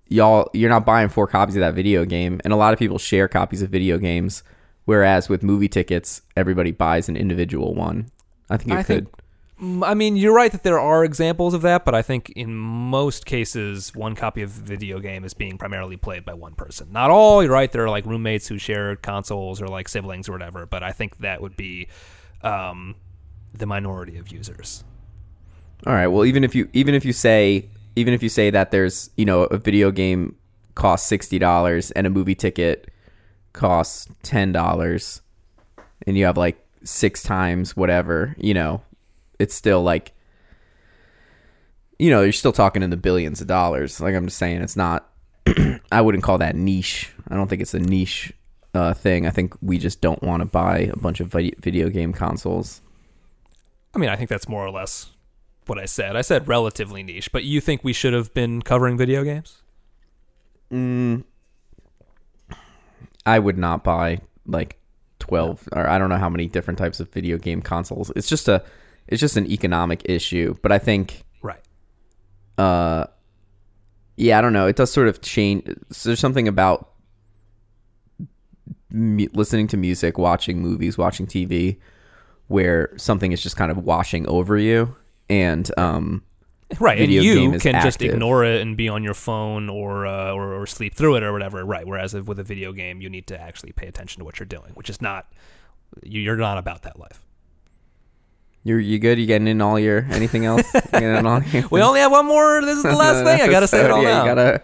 [SPEAKER 2] y'all you're not buying four copies of that video game, and a lot of people share copies of video games. Whereas with movie tickets, everybody buys an individual one. I think it
[SPEAKER 1] I
[SPEAKER 2] could.
[SPEAKER 1] think- I mean, you're right that there are examples of that, but I think in most cases, one copy of a video game is being primarily played by one person. Not all. You're right. There are like roommates who share consoles or like siblings or whatever, but I think that would be um, the minority of users.
[SPEAKER 2] All right. Well, even if you even if you say even if you say that there's you know a video game costs sixty dollars and a movie ticket costs ten dollars, and you have like six times whatever, you know, it's still like you know you're still talking in the billions of dollars. Like I'm just saying, it's not. [clears throat] I wouldn't call that niche. I don't think it's a niche uh, thing. I think we just don't want to buy a bunch of video game consoles.
[SPEAKER 1] I mean, I think that's more or less what I said. I said relatively niche, but you think we should have been covering video games?
[SPEAKER 2] Mm, I would not buy like twelve or I don't know how many different types of video game consoles. It's just a it's just an economic issue. But I think
[SPEAKER 1] Right.
[SPEAKER 2] uh yeah, I don't know. It does sort of change. so There's something about mu- listening to music, watching movies, watching TV, where something is just kind of washing over you, and um,
[SPEAKER 1] Right, and you can just ignore it and be on your phone or, uh, or or sleep through it or whatever. Right. Whereas with a video game, you need to actually pay attention to what you're doing, which is not you're not about that life.
[SPEAKER 2] You're you good? You getting in all your anything else? All your, [laughs]
[SPEAKER 1] We only have one more. This is the last thing. I gotta say it all
[SPEAKER 2] yeah,
[SPEAKER 1] now.
[SPEAKER 2] You gotta,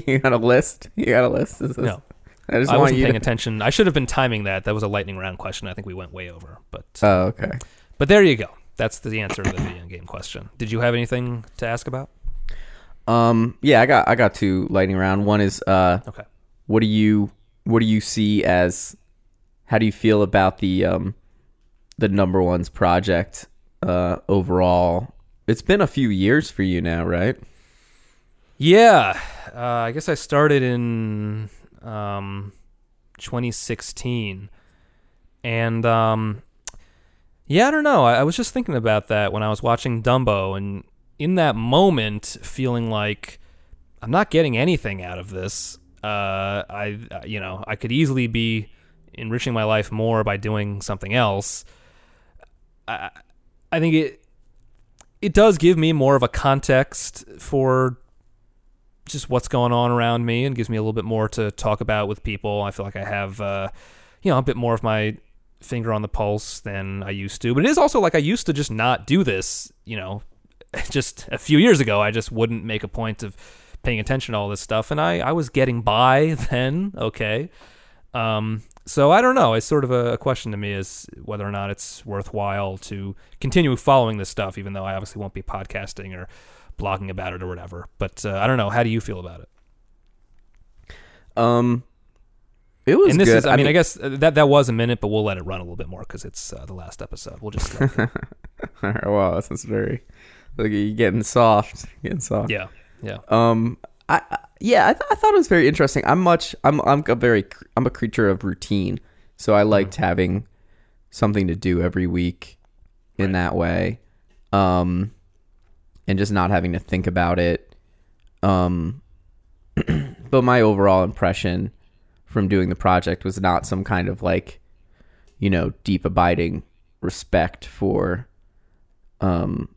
[SPEAKER 2] [laughs] you got a list. You got a list. This is-
[SPEAKER 1] no,
[SPEAKER 2] I just
[SPEAKER 1] I
[SPEAKER 2] want
[SPEAKER 1] wasn't
[SPEAKER 2] you.
[SPEAKER 1] paying
[SPEAKER 2] To,
[SPEAKER 1] attention. I should have been timing that. That was a lightning round question. I think we went way over, but
[SPEAKER 2] oh, okay.
[SPEAKER 1] but there you go. That's the answer to the video game question. Did you have anything to ask about?
[SPEAKER 2] Um, yeah, I got I got two lightning round. One is uh,
[SPEAKER 1] Okay.
[SPEAKER 2] what do you what do you see as how do you feel about the um the number ones project uh overall? It's been a few years for you now, right?
[SPEAKER 1] Yeah, uh, I guess I started in um, 2016, and um, yeah, I don't know. I, I was just thinking about that when I was watching Dumbo, and in that moment, feeling like I'm not getting anything out of this. Uh, I, you know, I could easily be enriching my life more by doing something else. I, I think it it does give me more of a context for just what's going on around me and gives me a little bit more to talk about with people. I feel like I have, uh, you know, a bit more of my finger on the pulse than I used to. But it is also like I used to just not do this, you know, [laughs] just a few years ago. I just wouldn't make a point of paying attention to all this stuff. And I, I was getting by [laughs] then, okay. Um, so I don't know. It's sort of a, question to me is whether or not it's worthwhile to continue following this stuff, even though I obviously won't be podcasting or blogging about it or whatever. But uh, I don't know. How do you feel about it?
[SPEAKER 2] Um, it was
[SPEAKER 1] and this
[SPEAKER 2] good.
[SPEAKER 1] is, I, mean, I guess uh, that that was a minute, but we'll let it run a little bit more because it's uh, the last episode. We'll just let
[SPEAKER 2] All right, wow, this is very look at you getting soft, getting soft.
[SPEAKER 1] yeah, yeah.
[SPEAKER 2] Um, I, I yeah, I, th- I thought it was very interesting. I'm much, I'm, I'm a very, I'm a creature of routine, so I liked having something to do every week in
[SPEAKER 1] Right.
[SPEAKER 2] that way, um, and just not having to think about it. Um, [clears throat] but my overall impression from doing the project was not some kind of like, you know, deep abiding respect for, um,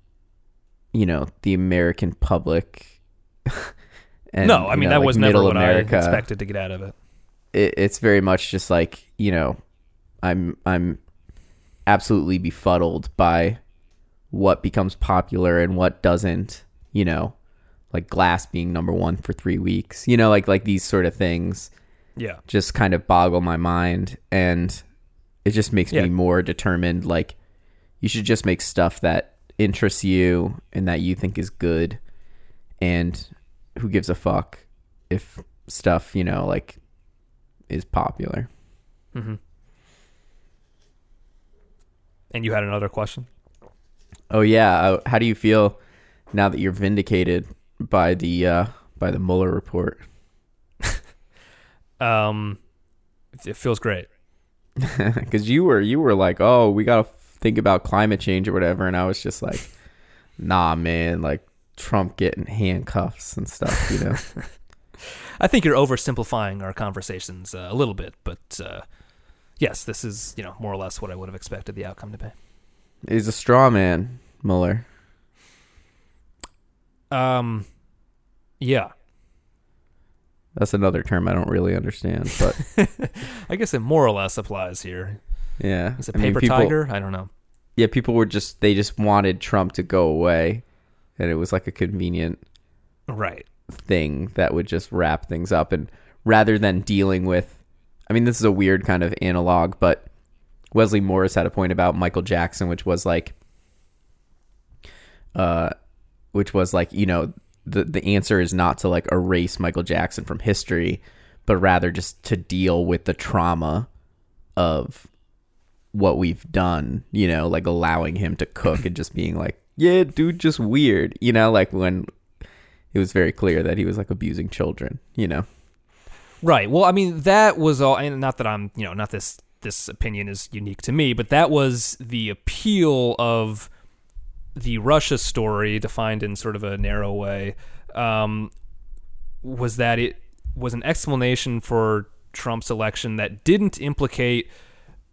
[SPEAKER 2] you know, the American public. [laughs] and,
[SPEAKER 1] no, I mean
[SPEAKER 2] know,
[SPEAKER 1] that
[SPEAKER 2] like
[SPEAKER 1] was never what
[SPEAKER 2] America.
[SPEAKER 1] I expected to get out of it.
[SPEAKER 2] It, it's very much just like you know, I'm I'm absolutely befuddled by what becomes popular and what doesn't. You know, like Glass being number one for three weeks. You know, like like these sort of things
[SPEAKER 1] Yeah,
[SPEAKER 2] just kind of boggle my mind and it just makes
[SPEAKER 1] Yeah.
[SPEAKER 2] me more determined like you should just make stuff that interests you and that you think is good and who gives a fuck if stuff, you know, like is popular.
[SPEAKER 1] Mm-hmm. And you had another question?
[SPEAKER 2] Oh yeah, uh, how do you feel now that you're vindicated by the uh by the Mueller report? [laughs]
[SPEAKER 1] Um, it feels great. [laughs]
[SPEAKER 2] Cuz you were you were like, "Oh, we got to think about climate change or whatever." And I was just like, [laughs] "Nah, man, like Trump getting handcuffs and stuff, you know." [laughs]
[SPEAKER 1] I think you're oversimplifying our conversations uh, a little bit, but uh, yes, this is you know more or less what I would have expected the outcome to be.
[SPEAKER 2] He's a straw man, Mueller.
[SPEAKER 1] Um, yeah,
[SPEAKER 2] That's another term I don't really understand, but [laughs]
[SPEAKER 1] I guess it more or less applies here.
[SPEAKER 2] yeah.
[SPEAKER 1] Is it
[SPEAKER 2] I mean,
[SPEAKER 1] paper
[SPEAKER 2] people-
[SPEAKER 1] tiger? I don't know.
[SPEAKER 2] Yeah, people were just they just wanted Trump to go away, and it was like a convenient
[SPEAKER 1] Right.
[SPEAKER 2] thing that would just wrap things up and rather than dealing with I mean this is a weird kind of analog but Wesley Morris had a point about Michael Jackson which was like uh which was like you know the the answer is not to like erase Michael Jackson from history but rather just to deal with the trauma of what we've done you know like allowing him to cook and just being like yeah dude just weird you know like when it was very clear that he was like abusing children, you know.
[SPEAKER 1] Right. Well, I mean, that was all, and not that I'm, you know, not this this opinion is unique to me, but that was the appeal of the Russia story, defined in sort of a narrow way, um, was that it was an explanation for Trump's election that didn't implicate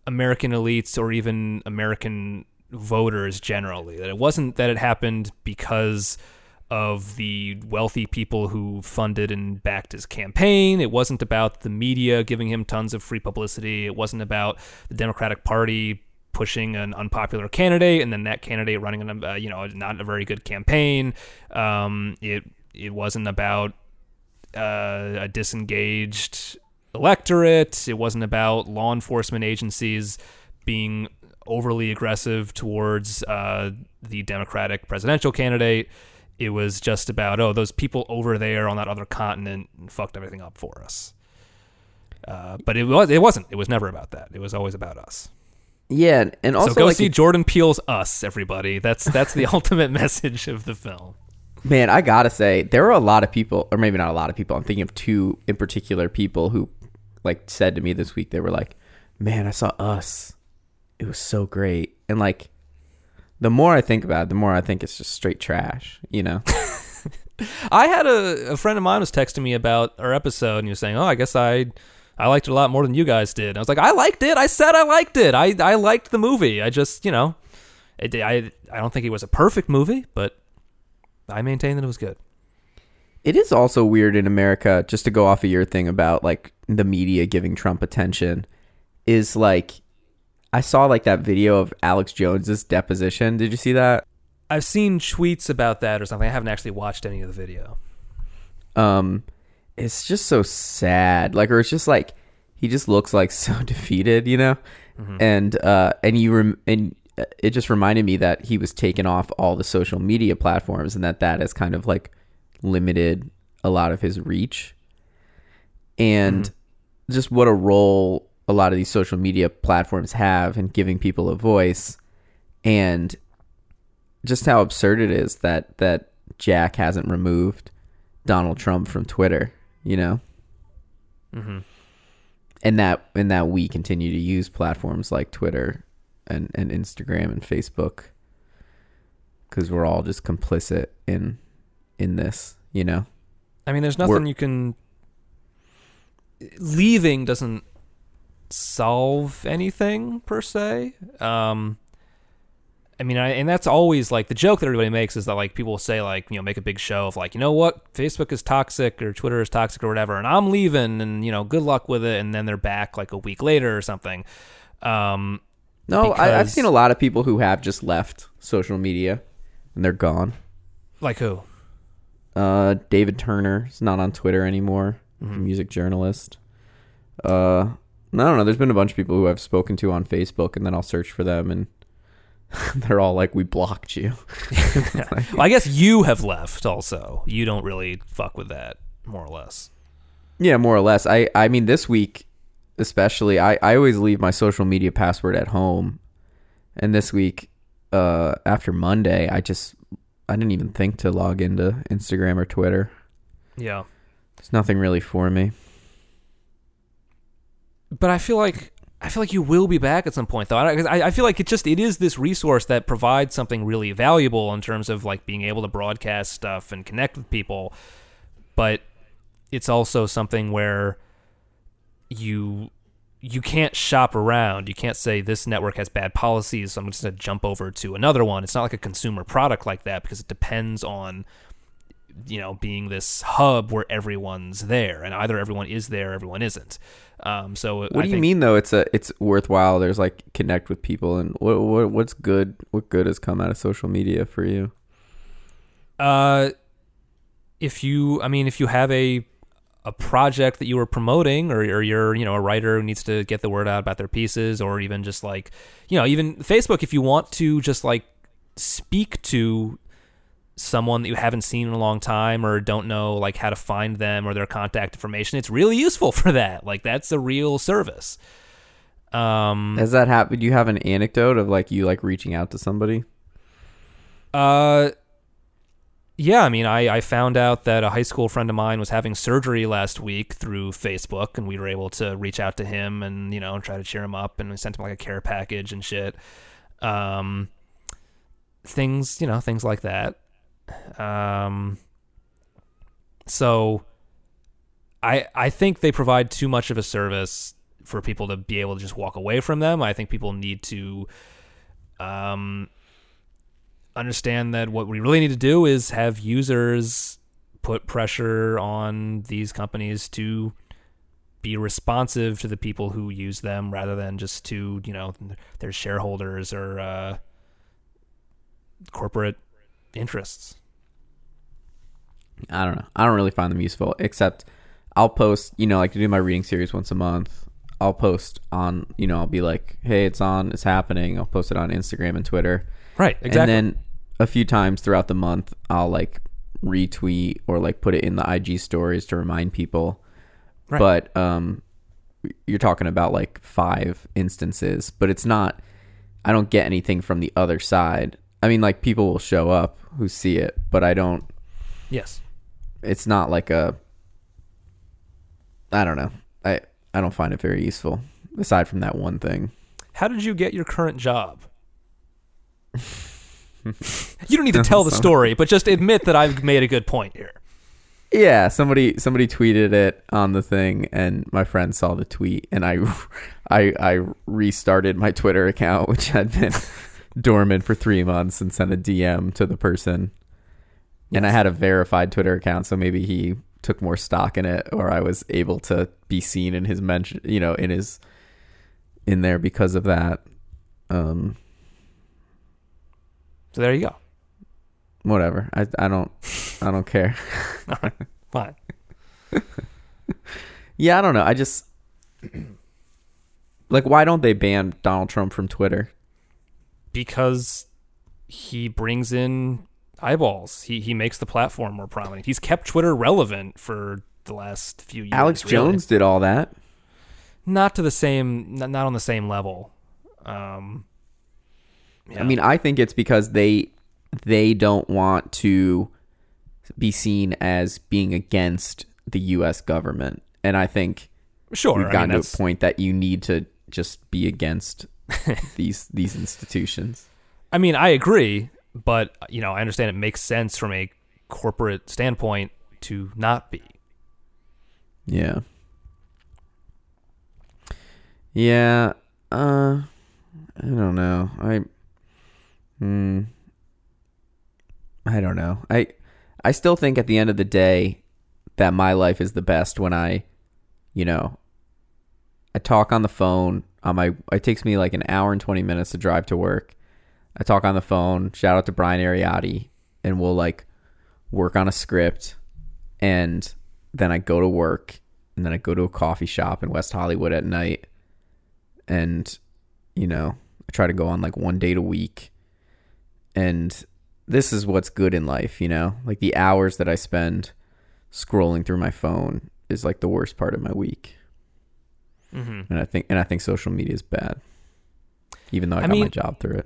[SPEAKER 1] American elites or even American voters generally. That it wasn't that it happened because of the wealthy people who funded and backed his campaign. It wasn't about the media giving him tons of free publicity. It wasn't about the Democratic Party pushing an unpopular candidate and then that candidate running a uh, you know not a very good campaign. Um, it it wasn't about uh, a disengaged electorate. It wasn't about law enforcement agencies being overly aggressive towards uh, the Democratic presidential candidate. It was just about oh those people over there on that other continent fucked everything up for us. Uh, but it was it wasn't. It was never about that. It was always about us.
[SPEAKER 2] Yeah, and also
[SPEAKER 1] so go
[SPEAKER 2] like
[SPEAKER 1] see
[SPEAKER 2] it-
[SPEAKER 1] Jordan Peele's Us, everybody. That's that's the [laughs] ultimate message of the film.
[SPEAKER 2] man, I gotta say there were a lot of people, or maybe not a lot of people. I'm thinking of two in particular people who like said to me this week. They were like, "Man, I saw Us. It was so great." And like, the more I think about it, the more I think it's just straight trash. You know? [laughs]
[SPEAKER 1] I had a, a friend of mine was texting me about our episode, and he was saying, "Oh, I guess I I liked it a lot more than you guys did." I was like, "I liked it. I said I liked it. I I liked the movie. I just you know, it, I I don't think it was a perfect movie, but I maintain that it was good."
[SPEAKER 2] It is also weird in America, just to go off of your thing about like the media giving Trump attention, is like I saw like that video of Alex Jones's deposition. Did you see that?
[SPEAKER 1] I've seen tweets about that or something. I haven't actually watched any of the video.
[SPEAKER 2] Um it's just so sad. Like or it's just like he just looks like so [laughs] defeated, you know? And uh and you rem- and uh, it just reminded me that he was taken off all the social media platforms and that that has kind of like limited a lot of his reach. And just what a role a lot of these social media platforms have in giving people a voice and just how absurd it is that that Jack hasn't removed Donald Trump from Twitter, you know?
[SPEAKER 1] Mm-hmm.
[SPEAKER 2] And that and that we continue to use platforms like Twitter and, and Instagram and Facebook cuz we're all just complicit in in this, you know?
[SPEAKER 1] I mean, there's nothing
[SPEAKER 2] We're-
[SPEAKER 1] you can. Leaving doesn't solve anything per se. Um, I mean, I, and that's always like the joke that everybody makes is that like people say like you know make a big show of like you know what Facebook is toxic or Twitter is toxic or whatever, and I'm leaving, and you know good luck with it, and then they're back like a week later or something. Um,
[SPEAKER 2] No, I, I've seen a lot of people who have just left social media and they're gone.
[SPEAKER 1] like who?
[SPEAKER 2] Uh, David Turner is not on Twitter anymore. A music journalist. Uh, I don't know. There's been a bunch of people who I've spoken to on Facebook, and then I'll search for them, and [laughs] they're all like, "We blocked you." [laughs] [laughs]
[SPEAKER 1] well, I guess you have left also. You don't really fuck with that, more or less.
[SPEAKER 2] Yeah, more or less. I I mean, this week especially, I I always leave my social media password at home, and this week, uh, after Monday, I just I didn't even think to log into Instagram or Twitter.
[SPEAKER 1] Yeah.
[SPEAKER 2] There's nothing really for me.
[SPEAKER 1] But I feel like I feel like you will be back at some point, though. I, I feel like it just it is this resource that provides something really valuable in terms of like being able to broadcast stuff and connect with people. But it's also something where you you can't shop around. You can't say this network has bad policies, so I'm just to jump over to another one. It's not like a consumer product like that because it depends on you know being this hub where everyone's there, and either everyone is there, or everyone isn't. Um, so
[SPEAKER 2] what I do you mean though? It's a it's worthwhile. There's like connect with people, and what, what what's good? What good has come out of social media for you?
[SPEAKER 1] Uh, if you, I mean, if you have a a project that you were promoting or, or you're you know a writer who needs to get the word out about their pieces or even just like you know even facebook if you want to just like speak to someone that you haven't seen in a long time or don't know like how to find them or their contact information it's really useful [laughs] for that like that's a real service
[SPEAKER 2] um has that happened do you have an anecdote of like you like reaching out to somebody
[SPEAKER 1] uh yeah, I mean, I, I found out that a high school friend of mine was having surgery last week through Facebook, and we were able to reach out to him and you know try to cheer him up, and we sent him like a care package and shit. Um, things you know, things like that. Um, so I I think they provide too much of a service for people to be able to just walk away from them. I think people need to um understand that what we really need to do is have users put pressure on these companies to be responsive to the people who use them rather than just to you know their shareholders or uh, corporate interests.
[SPEAKER 2] I don't know. I don't really find them useful, except I'll post. You know, like to do my reading series once a month. I'll post on. You know, I'll be like, "Hey, it's on. It's happening." I'll post it on Instagram and Twitter.
[SPEAKER 1] Right. Exactly.
[SPEAKER 2] And then a few times throughout the month, I'll like retweet or like put it in the IG stories to remind people. Right. But um, you're talking about like five instances, but it's not. I don't get anything from the other side. I mean, like people will show up who see it, but I don't.
[SPEAKER 1] Yes.
[SPEAKER 2] It's not like a. I don't know. I I don't find it very useful. Aside from that one thing.
[SPEAKER 1] How did you get your current job? you don't need to tell the [laughs] story, but just admit that I've made a good point here.
[SPEAKER 2] Yeah, somebody somebody tweeted it on the thing, and my friend saw the tweet, and I, [laughs] I, I restarted my Twitter account, [laughs] which had been dormant for three months, and sent a DM to the person. Yes. And I had a verified Twitter account, so maybe he took more stock in it, or I was able to be seen in his mention, you know, in his in there because of that. Um,
[SPEAKER 1] so there you go.
[SPEAKER 2] Whatever. I I don't I don't care.
[SPEAKER 1] All right. [laughs] [laughs] Fine.
[SPEAKER 2] yeah, I don't know. I just like why don't they ban Donald Trump from Twitter?
[SPEAKER 1] Because he brings in eyeballs. He he makes the platform more prominent. He's kept Twitter relevant for the last few years.
[SPEAKER 2] Alex really. Jones did all that.
[SPEAKER 1] Not to the same not on the same level. Um
[SPEAKER 2] yeah. I mean, I think it's because they they don't want to be seen as being against the U.S. government, and I think
[SPEAKER 1] sure
[SPEAKER 2] we've gotten I mean, to a point that you need to just be against [laughs] these these institutions.
[SPEAKER 1] I mean, I agree, but you know, I understand it makes sense from a corporate standpoint to not be.
[SPEAKER 2] Yeah. Yeah. Uh I don't know. I Hmm. I don't know. I I still think at the end of the day that my life is the best when I, you know, I talk on the phone Um, on my it takes me like an hour and 20 minutes to drive to work. I talk on the phone, shout out to Brian Ariotti, and we'll like work on a script and then I go to work and then I go to a coffee shop in West Hollywood at night and you know, I try to go on like one date a week and this is what's good in life, you know? Like the hours that I spend scrolling through my phone is like the worst part of my week.
[SPEAKER 1] Mm-hmm.
[SPEAKER 2] And I think and I think social media is bad. Even though I,
[SPEAKER 1] I
[SPEAKER 2] got my job through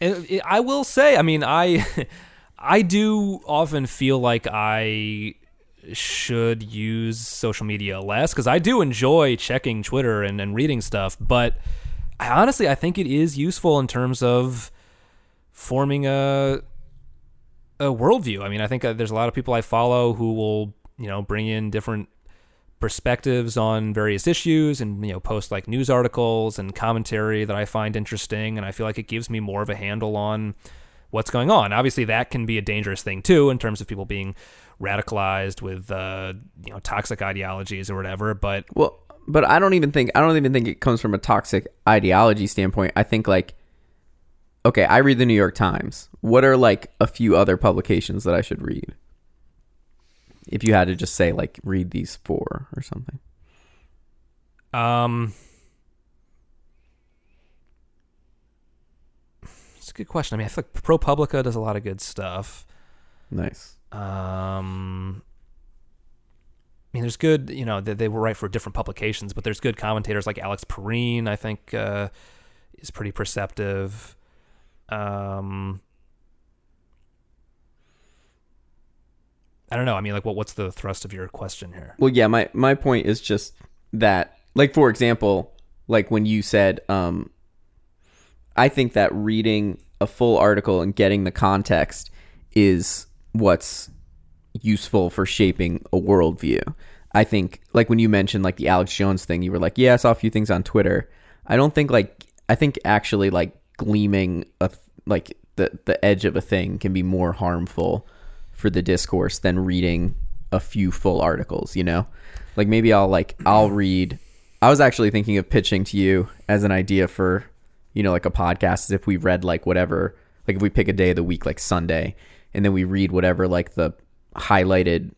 [SPEAKER 2] it-
[SPEAKER 1] I will say, I mean, I [laughs] I do often feel like I should use social media less because I do enjoy checking Twitter and, and reading stuff, but I honestly I think it is useful in terms of forming a a worldview. I mean, I think uh, there's a lot of people I follow who will you know bring in different perspectives on various issues and you know post like news articles and commentary that I find interesting and I feel like it gives me more of a handle on what's going on. Obviously that can be a dangerous thing too in terms of people being radicalized with uh, you know toxic ideologies or whatever, but
[SPEAKER 2] Well, but I don't even think I don't even think it comes from a toxic ideology standpoint. I think like okay, I read the New York Times. What are like a few other publications that I should read? If you had to just say like read these four or something.
[SPEAKER 1] Um, it's a good question. I mean, I feel like ProPublica does a lot of good stuff.
[SPEAKER 2] Nice.
[SPEAKER 1] Um, I mean, there's good, you know, they, they were right for different publications, but there's good commentators like Alex Pareene, I think, uh, is pretty perceptive. Um, I don't know. I mean, like, what what's the thrust of your question here?
[SPEAKER 2] Well, yeah, my my point is just that like for example, like when you said um I think that reading a full article and getting the context is what's useful for shaping a worldview. I think like when you mentioned like the Alex Jones thing, you were like, "Yeah, I saw a few things on Twitter." I don't think like I think actually like gleaming a like the the edge of a thing can be more harmful for the discourse than reading a few full articles, you know? Like maybe I'll like I'll read I was actually thinking of pitching to you as an idea for, you know, like a podcast is if we read like whatever like if we pick a day of the week like Sunday and then we read whatever like the highlighted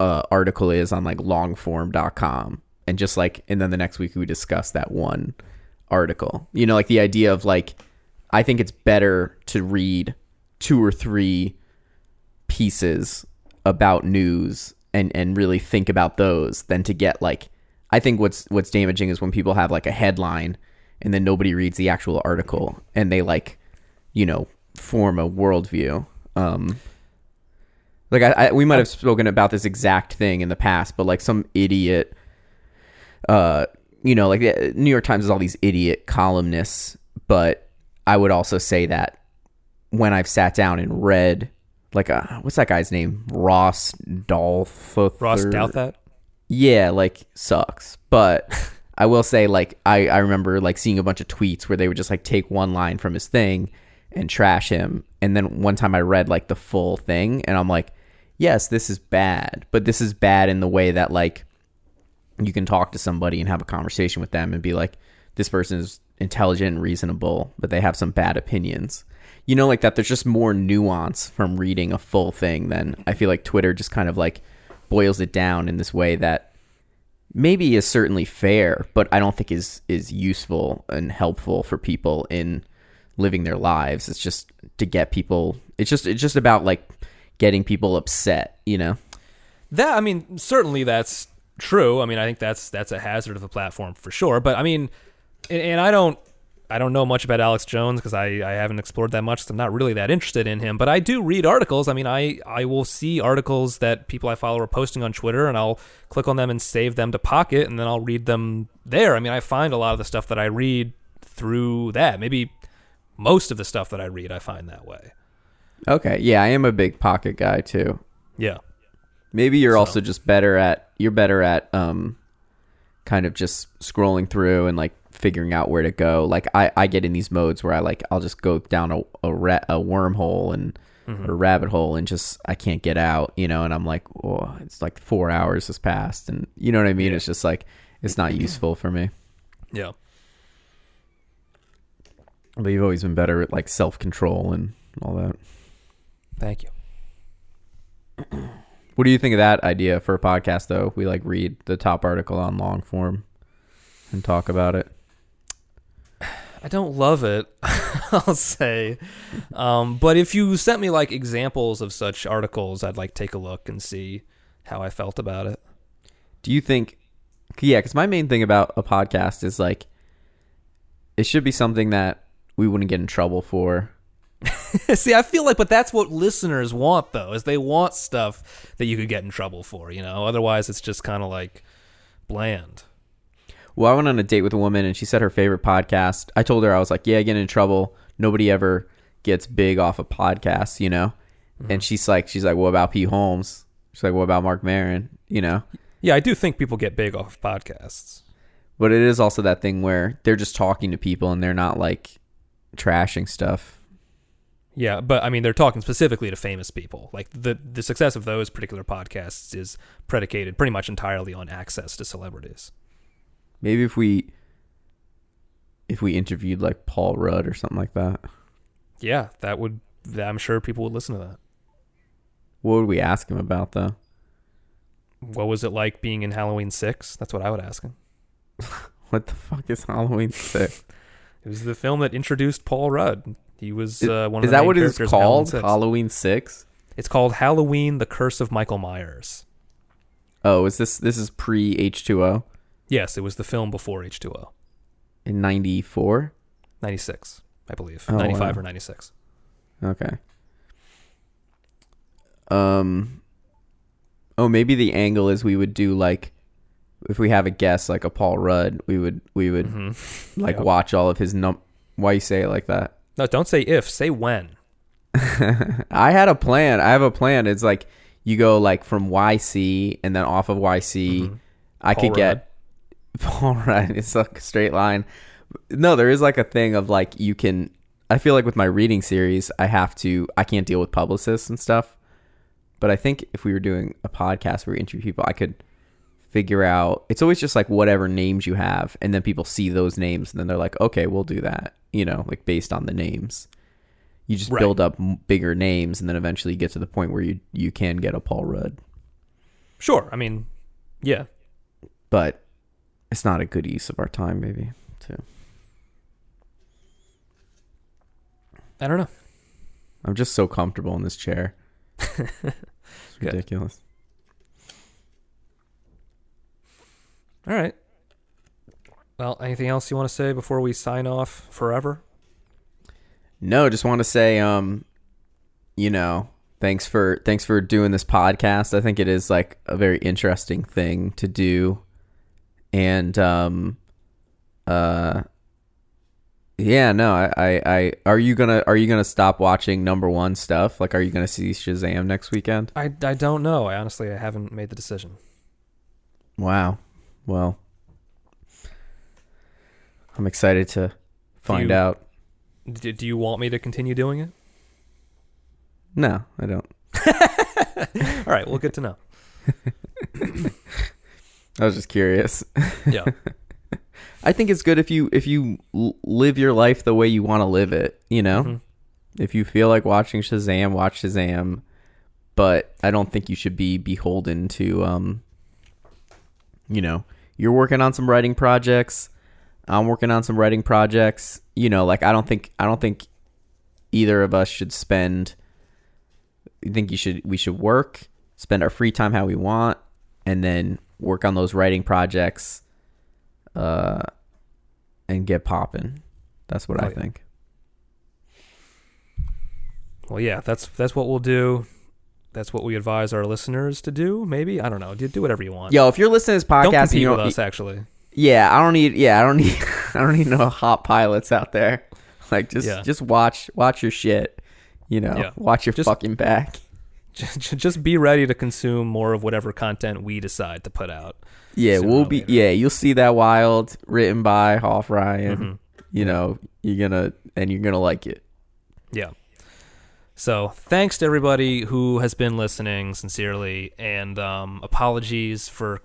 [SPEAKER 2] uh, article is on like longform.com and just like and then the next week we discuss that one article. You know, like the idea of like I think it's better to read two or three pieces about news and and really think about those than to get like I think what's what's damaging is when people have like a headline and then nobody reads the actual article and they like you know form a worldview. Um, like I, I we might have spoken about this exact thing in the past, but like some idiot, uh, you know, like the New York Times has all these idiot columnists, but I would also say that when I've sat down and read, like, a, what's that guy's name? Ross Dolph.
[SPEAKER 1] Ross Douthat?
[SPEAKER 2] Yeah, like sucks. But I will say, like, I, I remember like seeing a bunch of tweets where they would just like take one line from his thing and trash him. And then one time I read like the full thing and I'm like, yes, this is bad, but this is bad in the way that like you can talk to somebody and have a conversation with them and be like, this person is intelligent and reasonable, but they have some bad opinions. You know, like that. There's just more nuance from reading a full thing than I feel like Twitter just kind of like boils it down in this way that maybe is certainly fair, but I don't think is is useful and helpful for people in living their lives. It's just to get people. It's just it's just about like getting people upset. You know.
[SPEAKER 1] That I mean, certainly that's true. I mean, I think that's that's a hazard of a platform for sure. But I mean, and, and I don't I don't know much about Alex Jones because I, I haven't explored that much. So I'm not really that interested in him. But I do read articles. I mean, I I will see articles that people I follow are posting on Twitter, and I'll click on them and save them to Pocket, and then I'll read them there. I mean, I find a lot of the stuff that I read through that. Maybe most of the stuff that I read, I find that way.
[SPEAKER 2] Okay. Yeah, I am a big pocket guy too.
[SPEAKER 1] Yeah.
[SPEAKER 2] Maybe you're
[SPEAKER 1] So-
[SPEAKER 2] also just better at you're better at um kind of just scrolling through and like figuring out where to go. Like I, I get in these modes where I like I'll just go down a a, ra- a wormhole and mm-hmm. or rabbit hole and just I can't get out, you know, and I'm like, oh, it's like 4 hours has passed and you know what I mean?
[SPEAKER 1] Yeah.
[SPEAKER 2] It's just like it's not [clears throat] useful for me.
[SPEAKER 1] Yeah.
[SPEAKER 2] But you've always been better at like self-control and all that.
[SPEAKER 1] Thank you. [clears throat]
[SPEAKER 2] What do you think of that idea for a podcast though? We like read the top article on long form and talk about it.
[SPEAKER 1] I don't love it. [laughs] I'll say, um, but if you sent me like examples of such articles, I'd like take a look and see how I felt about it.
[SPEAKER 2] Do you think? Yeah, because my main thing about a podcast is like, it should be something that we wouldn't get in trouble for. [laughs]
[SPEAKER 1] See, I feel like, but that's what listeners want, though, is they want stuff that you could get in trouble for. You know, otherwise it's just kind of like bland.
[SPEAKER 2] Well, I went on a date with a woman and she said her favorite podcast. I told her I was like, "Yeah, getting in trouble. Nobody ever gets big off of podcasts, you know." And mm-hmm. she's like, "She's like, what about Pete Holmes?" She's like, "What about Marc Maron?" You know.
[SPEAKER 1] Yeah, I do think people get big off of podcasts.
[SPEAKER 2] But it is also that thing where they're just talking to people and they're not like trashing stuff.
[SPEAKER 1] Yeah, but I mean, they're talking specifically to famous people. Like the the success of those particular podcasts is predicated pretty much entirely on access to celebrities.
[SPEAKER 2] Maybe if we if we interviewed like Paul Rudd or something like that.
[SPEAKER 1] Yeah, that would. I'm sure people would listen to that.
[SPEAKER 2] What would we ask him about though?
[SPEAKER 1] What was it like being in Halloween Six? That's what I would ask him. [laughs]
[SPEAKER 2] What the fuck is Halloween Six?
[SPEAKER 1] It was the film that introduced Paul Rudd. He was
[SPEAKER 2] Is,
[SPEAKER 1] uh, one of
[SPEAKER 2] is
[SPEAKER 1] the
[SPEAKER 2] that what it's
[SPEAKER 1] in Halloween
[SPEAKER 2] called?
[SPEAKER 1] 6.
[SPEAKER 2] Halloween Six?
[SPEAKER 1] It's called Halloween: The Curse of Michael Myers.
[SPEAKER 2] Oh, is this this is pre H two O
[SPEAKER 1] Yes, it was the film before H2O.
[SPEAKER 2] in ninety four?
[SPEAKER 1] 96, I believe.
[SPEAKER 2] Oh,
[SPEAKER 1] 95
[SPEAKER 2] wow.
[SPEAKER 1] or 96.
[SPEAKER 2] Okay. Um. Oh, maybe the angle is we would do like, if we have a guest like a Paul Rudd, we would we would
[SPEAKER 1] hmm
[SPEAKER 2] like
[SPEAKER 1] Yeah.
[SPEAKER 2] watch all of his num. Why you say it like that?
[SPEAKER 1] No, don't say if, say when. [laughs]
[SPEAKER 2] I had a plan. I have a plan. It's like you go like from YC and then off of YC.
[SPEAKER 1] Mhm.
[SPEAKER 2] I
[SPEAKER 1] Paul
[SPEAKER 2] could get [laughs] Paul Rudd. It's like a straight line. No, there is like a thing of like you can. I feel like with my reading series, I have to. I can't deal with publicists and stuff. But I think if we were doing a podcast where we interview people, I could figure out. It's always just like whatever names you have, and then people see those names, and then they're like, okay, we'll do that. You know, like based on the names. You just
[SPEAKER 1] Right.
[SPEAKER 2] build up bigger names, and then eventually you get to the point where you you can get a Paul Rudd.
[SPEAKER 1] Sure. I mean, yeah.
[SPEAKER 2] But it's not a good use of our time, maybe. Too.
[SPEAKER 1] I don't know.
[SPEAKER 2] I'm just so comfortable in this chair. [laughs] It's ridiculous.
[SPEAKER 1] All right. Well, anything else you want to say before we sign off forever?
[SPEAKER 2] No, just want to say, um, you know, thanks for thanks for doing this podcast. I think it is like a very interesting thing to do, and um, uh, yeah, no, I, I, I are you gonna are you gonna stop watching number one stuff? Like, are you gonna see Shazam next weekend?
[SPEAKER 1] I, I don't know. I honestly I haven't made the decision.
[SPEAKER 2] Wow. Well, I'm excited to find
[SPEAKER 1] you-
[SPEAKER 2] out.
[SPEAKER 1] D- do you want me to continue doing it?
[SPEAKER 2] No, I don't. [laughs]
[SPEAKER 1] All right. Well, good to know. [laughs]
[SPEAKER 2] I was just curious.
[SPEAKER 1] Yeah. [laughs]
[SPEAKER 2] I think it's good if you if you live your life the way you want to live it. You know,
[SPEAKER 1] Mhm.
[SPEAKER 2] if you feel like watching Shazam, watch Shazam. But I don't think you should be beholden to, um, you know, you're working on some writing projects. I'm working on some writing projects. You know, like I don't think I don't think either of us should spend. I think you should we should work, spend our free time how we want, and then work on those writing projects uh, and get popping. That's what
[SPEAKER 1] Oh,
[SPEAKER 2] I
[SPEAKER 1] yeah.
[SPEAKER 2] think.
[SPEAKER 1] Well, yeah. That's that's what we'll do. That's what we advise our listeners to do. Maybe I don't know. Do, do whatever you want.
[SPEAKER 2] Yo, if you're listening to this podcast,
[SPEAKER 1] don't compete
[SPEAKER 2] you
[SPEAKER 1] with
[SPEAKER 2] don't,
[SPEAKER 1] us. Actually,
[SPEAKER 2] yeah, I don't need, yeah, I don't [laughs] need, I don't need no hot pilots out there. [laughs] Like, just,
[SPEAKER 1] Yeah.
[SPEAKER 2] just watch, watch your shit. You know,
[SPEAKER 1] Yeah.
[SPEAKER 2] watch your
[SPEAKER 1] Just-
[SPEAKER 2] fucking back.
[SPEAKER 1] Just, be ready to consume more of whatever content we decide to put out.
[SPEAKER 2] Yeah, we'll be, yeah, you'll see that wild written by Hoff Ryan.
[SPEAKER 1] Mhm.
[SPEAKER 2] You know, you're gonna, and you're gonna like it.
[SPEAKER 1] Yeah. So thanks to everybody who has been listening sincerely, and um, apologies for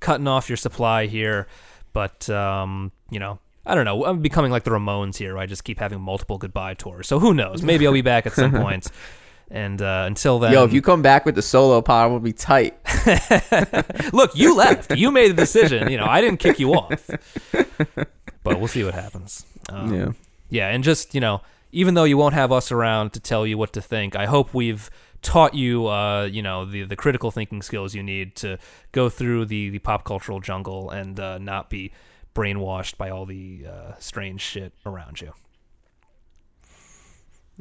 [SPEAKER 1] cutting off your supply here. But um, you know, I don't know. I'm becoming like the Ramones here. Where I just keep having multiple goodbye tours. So who knows? Maybe I'll be back at some [laughs] point. And uh, until then,
[SPEAKER 2] Yo, if you come back with the solo pod, we'll be tight. [laughs]
[SPEAKER 1] look, you left. You made the decision. You know, I didn't kick you off. but we'll see what happens. Um,
[SPEAKER 2] yeah.
[SPEAKER 1] yeah, and just you know, even though you won't have us around to tell you what to think, I hope we've taught you, uh, you know, the the critical thinking skills you need to go through the the pop cultural jungle and uh, not be brainwashed by all the uh, strange shit around you.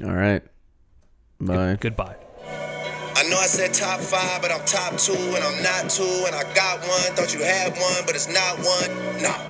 [SPEAKER 2] All right. Bye.
[SPEAKER 1] Goodbye.
[SPEAKER 3] I know I said top five, but I'm top two, and I'm not two, and I got one. Thought you had one, but it's not one. Nah.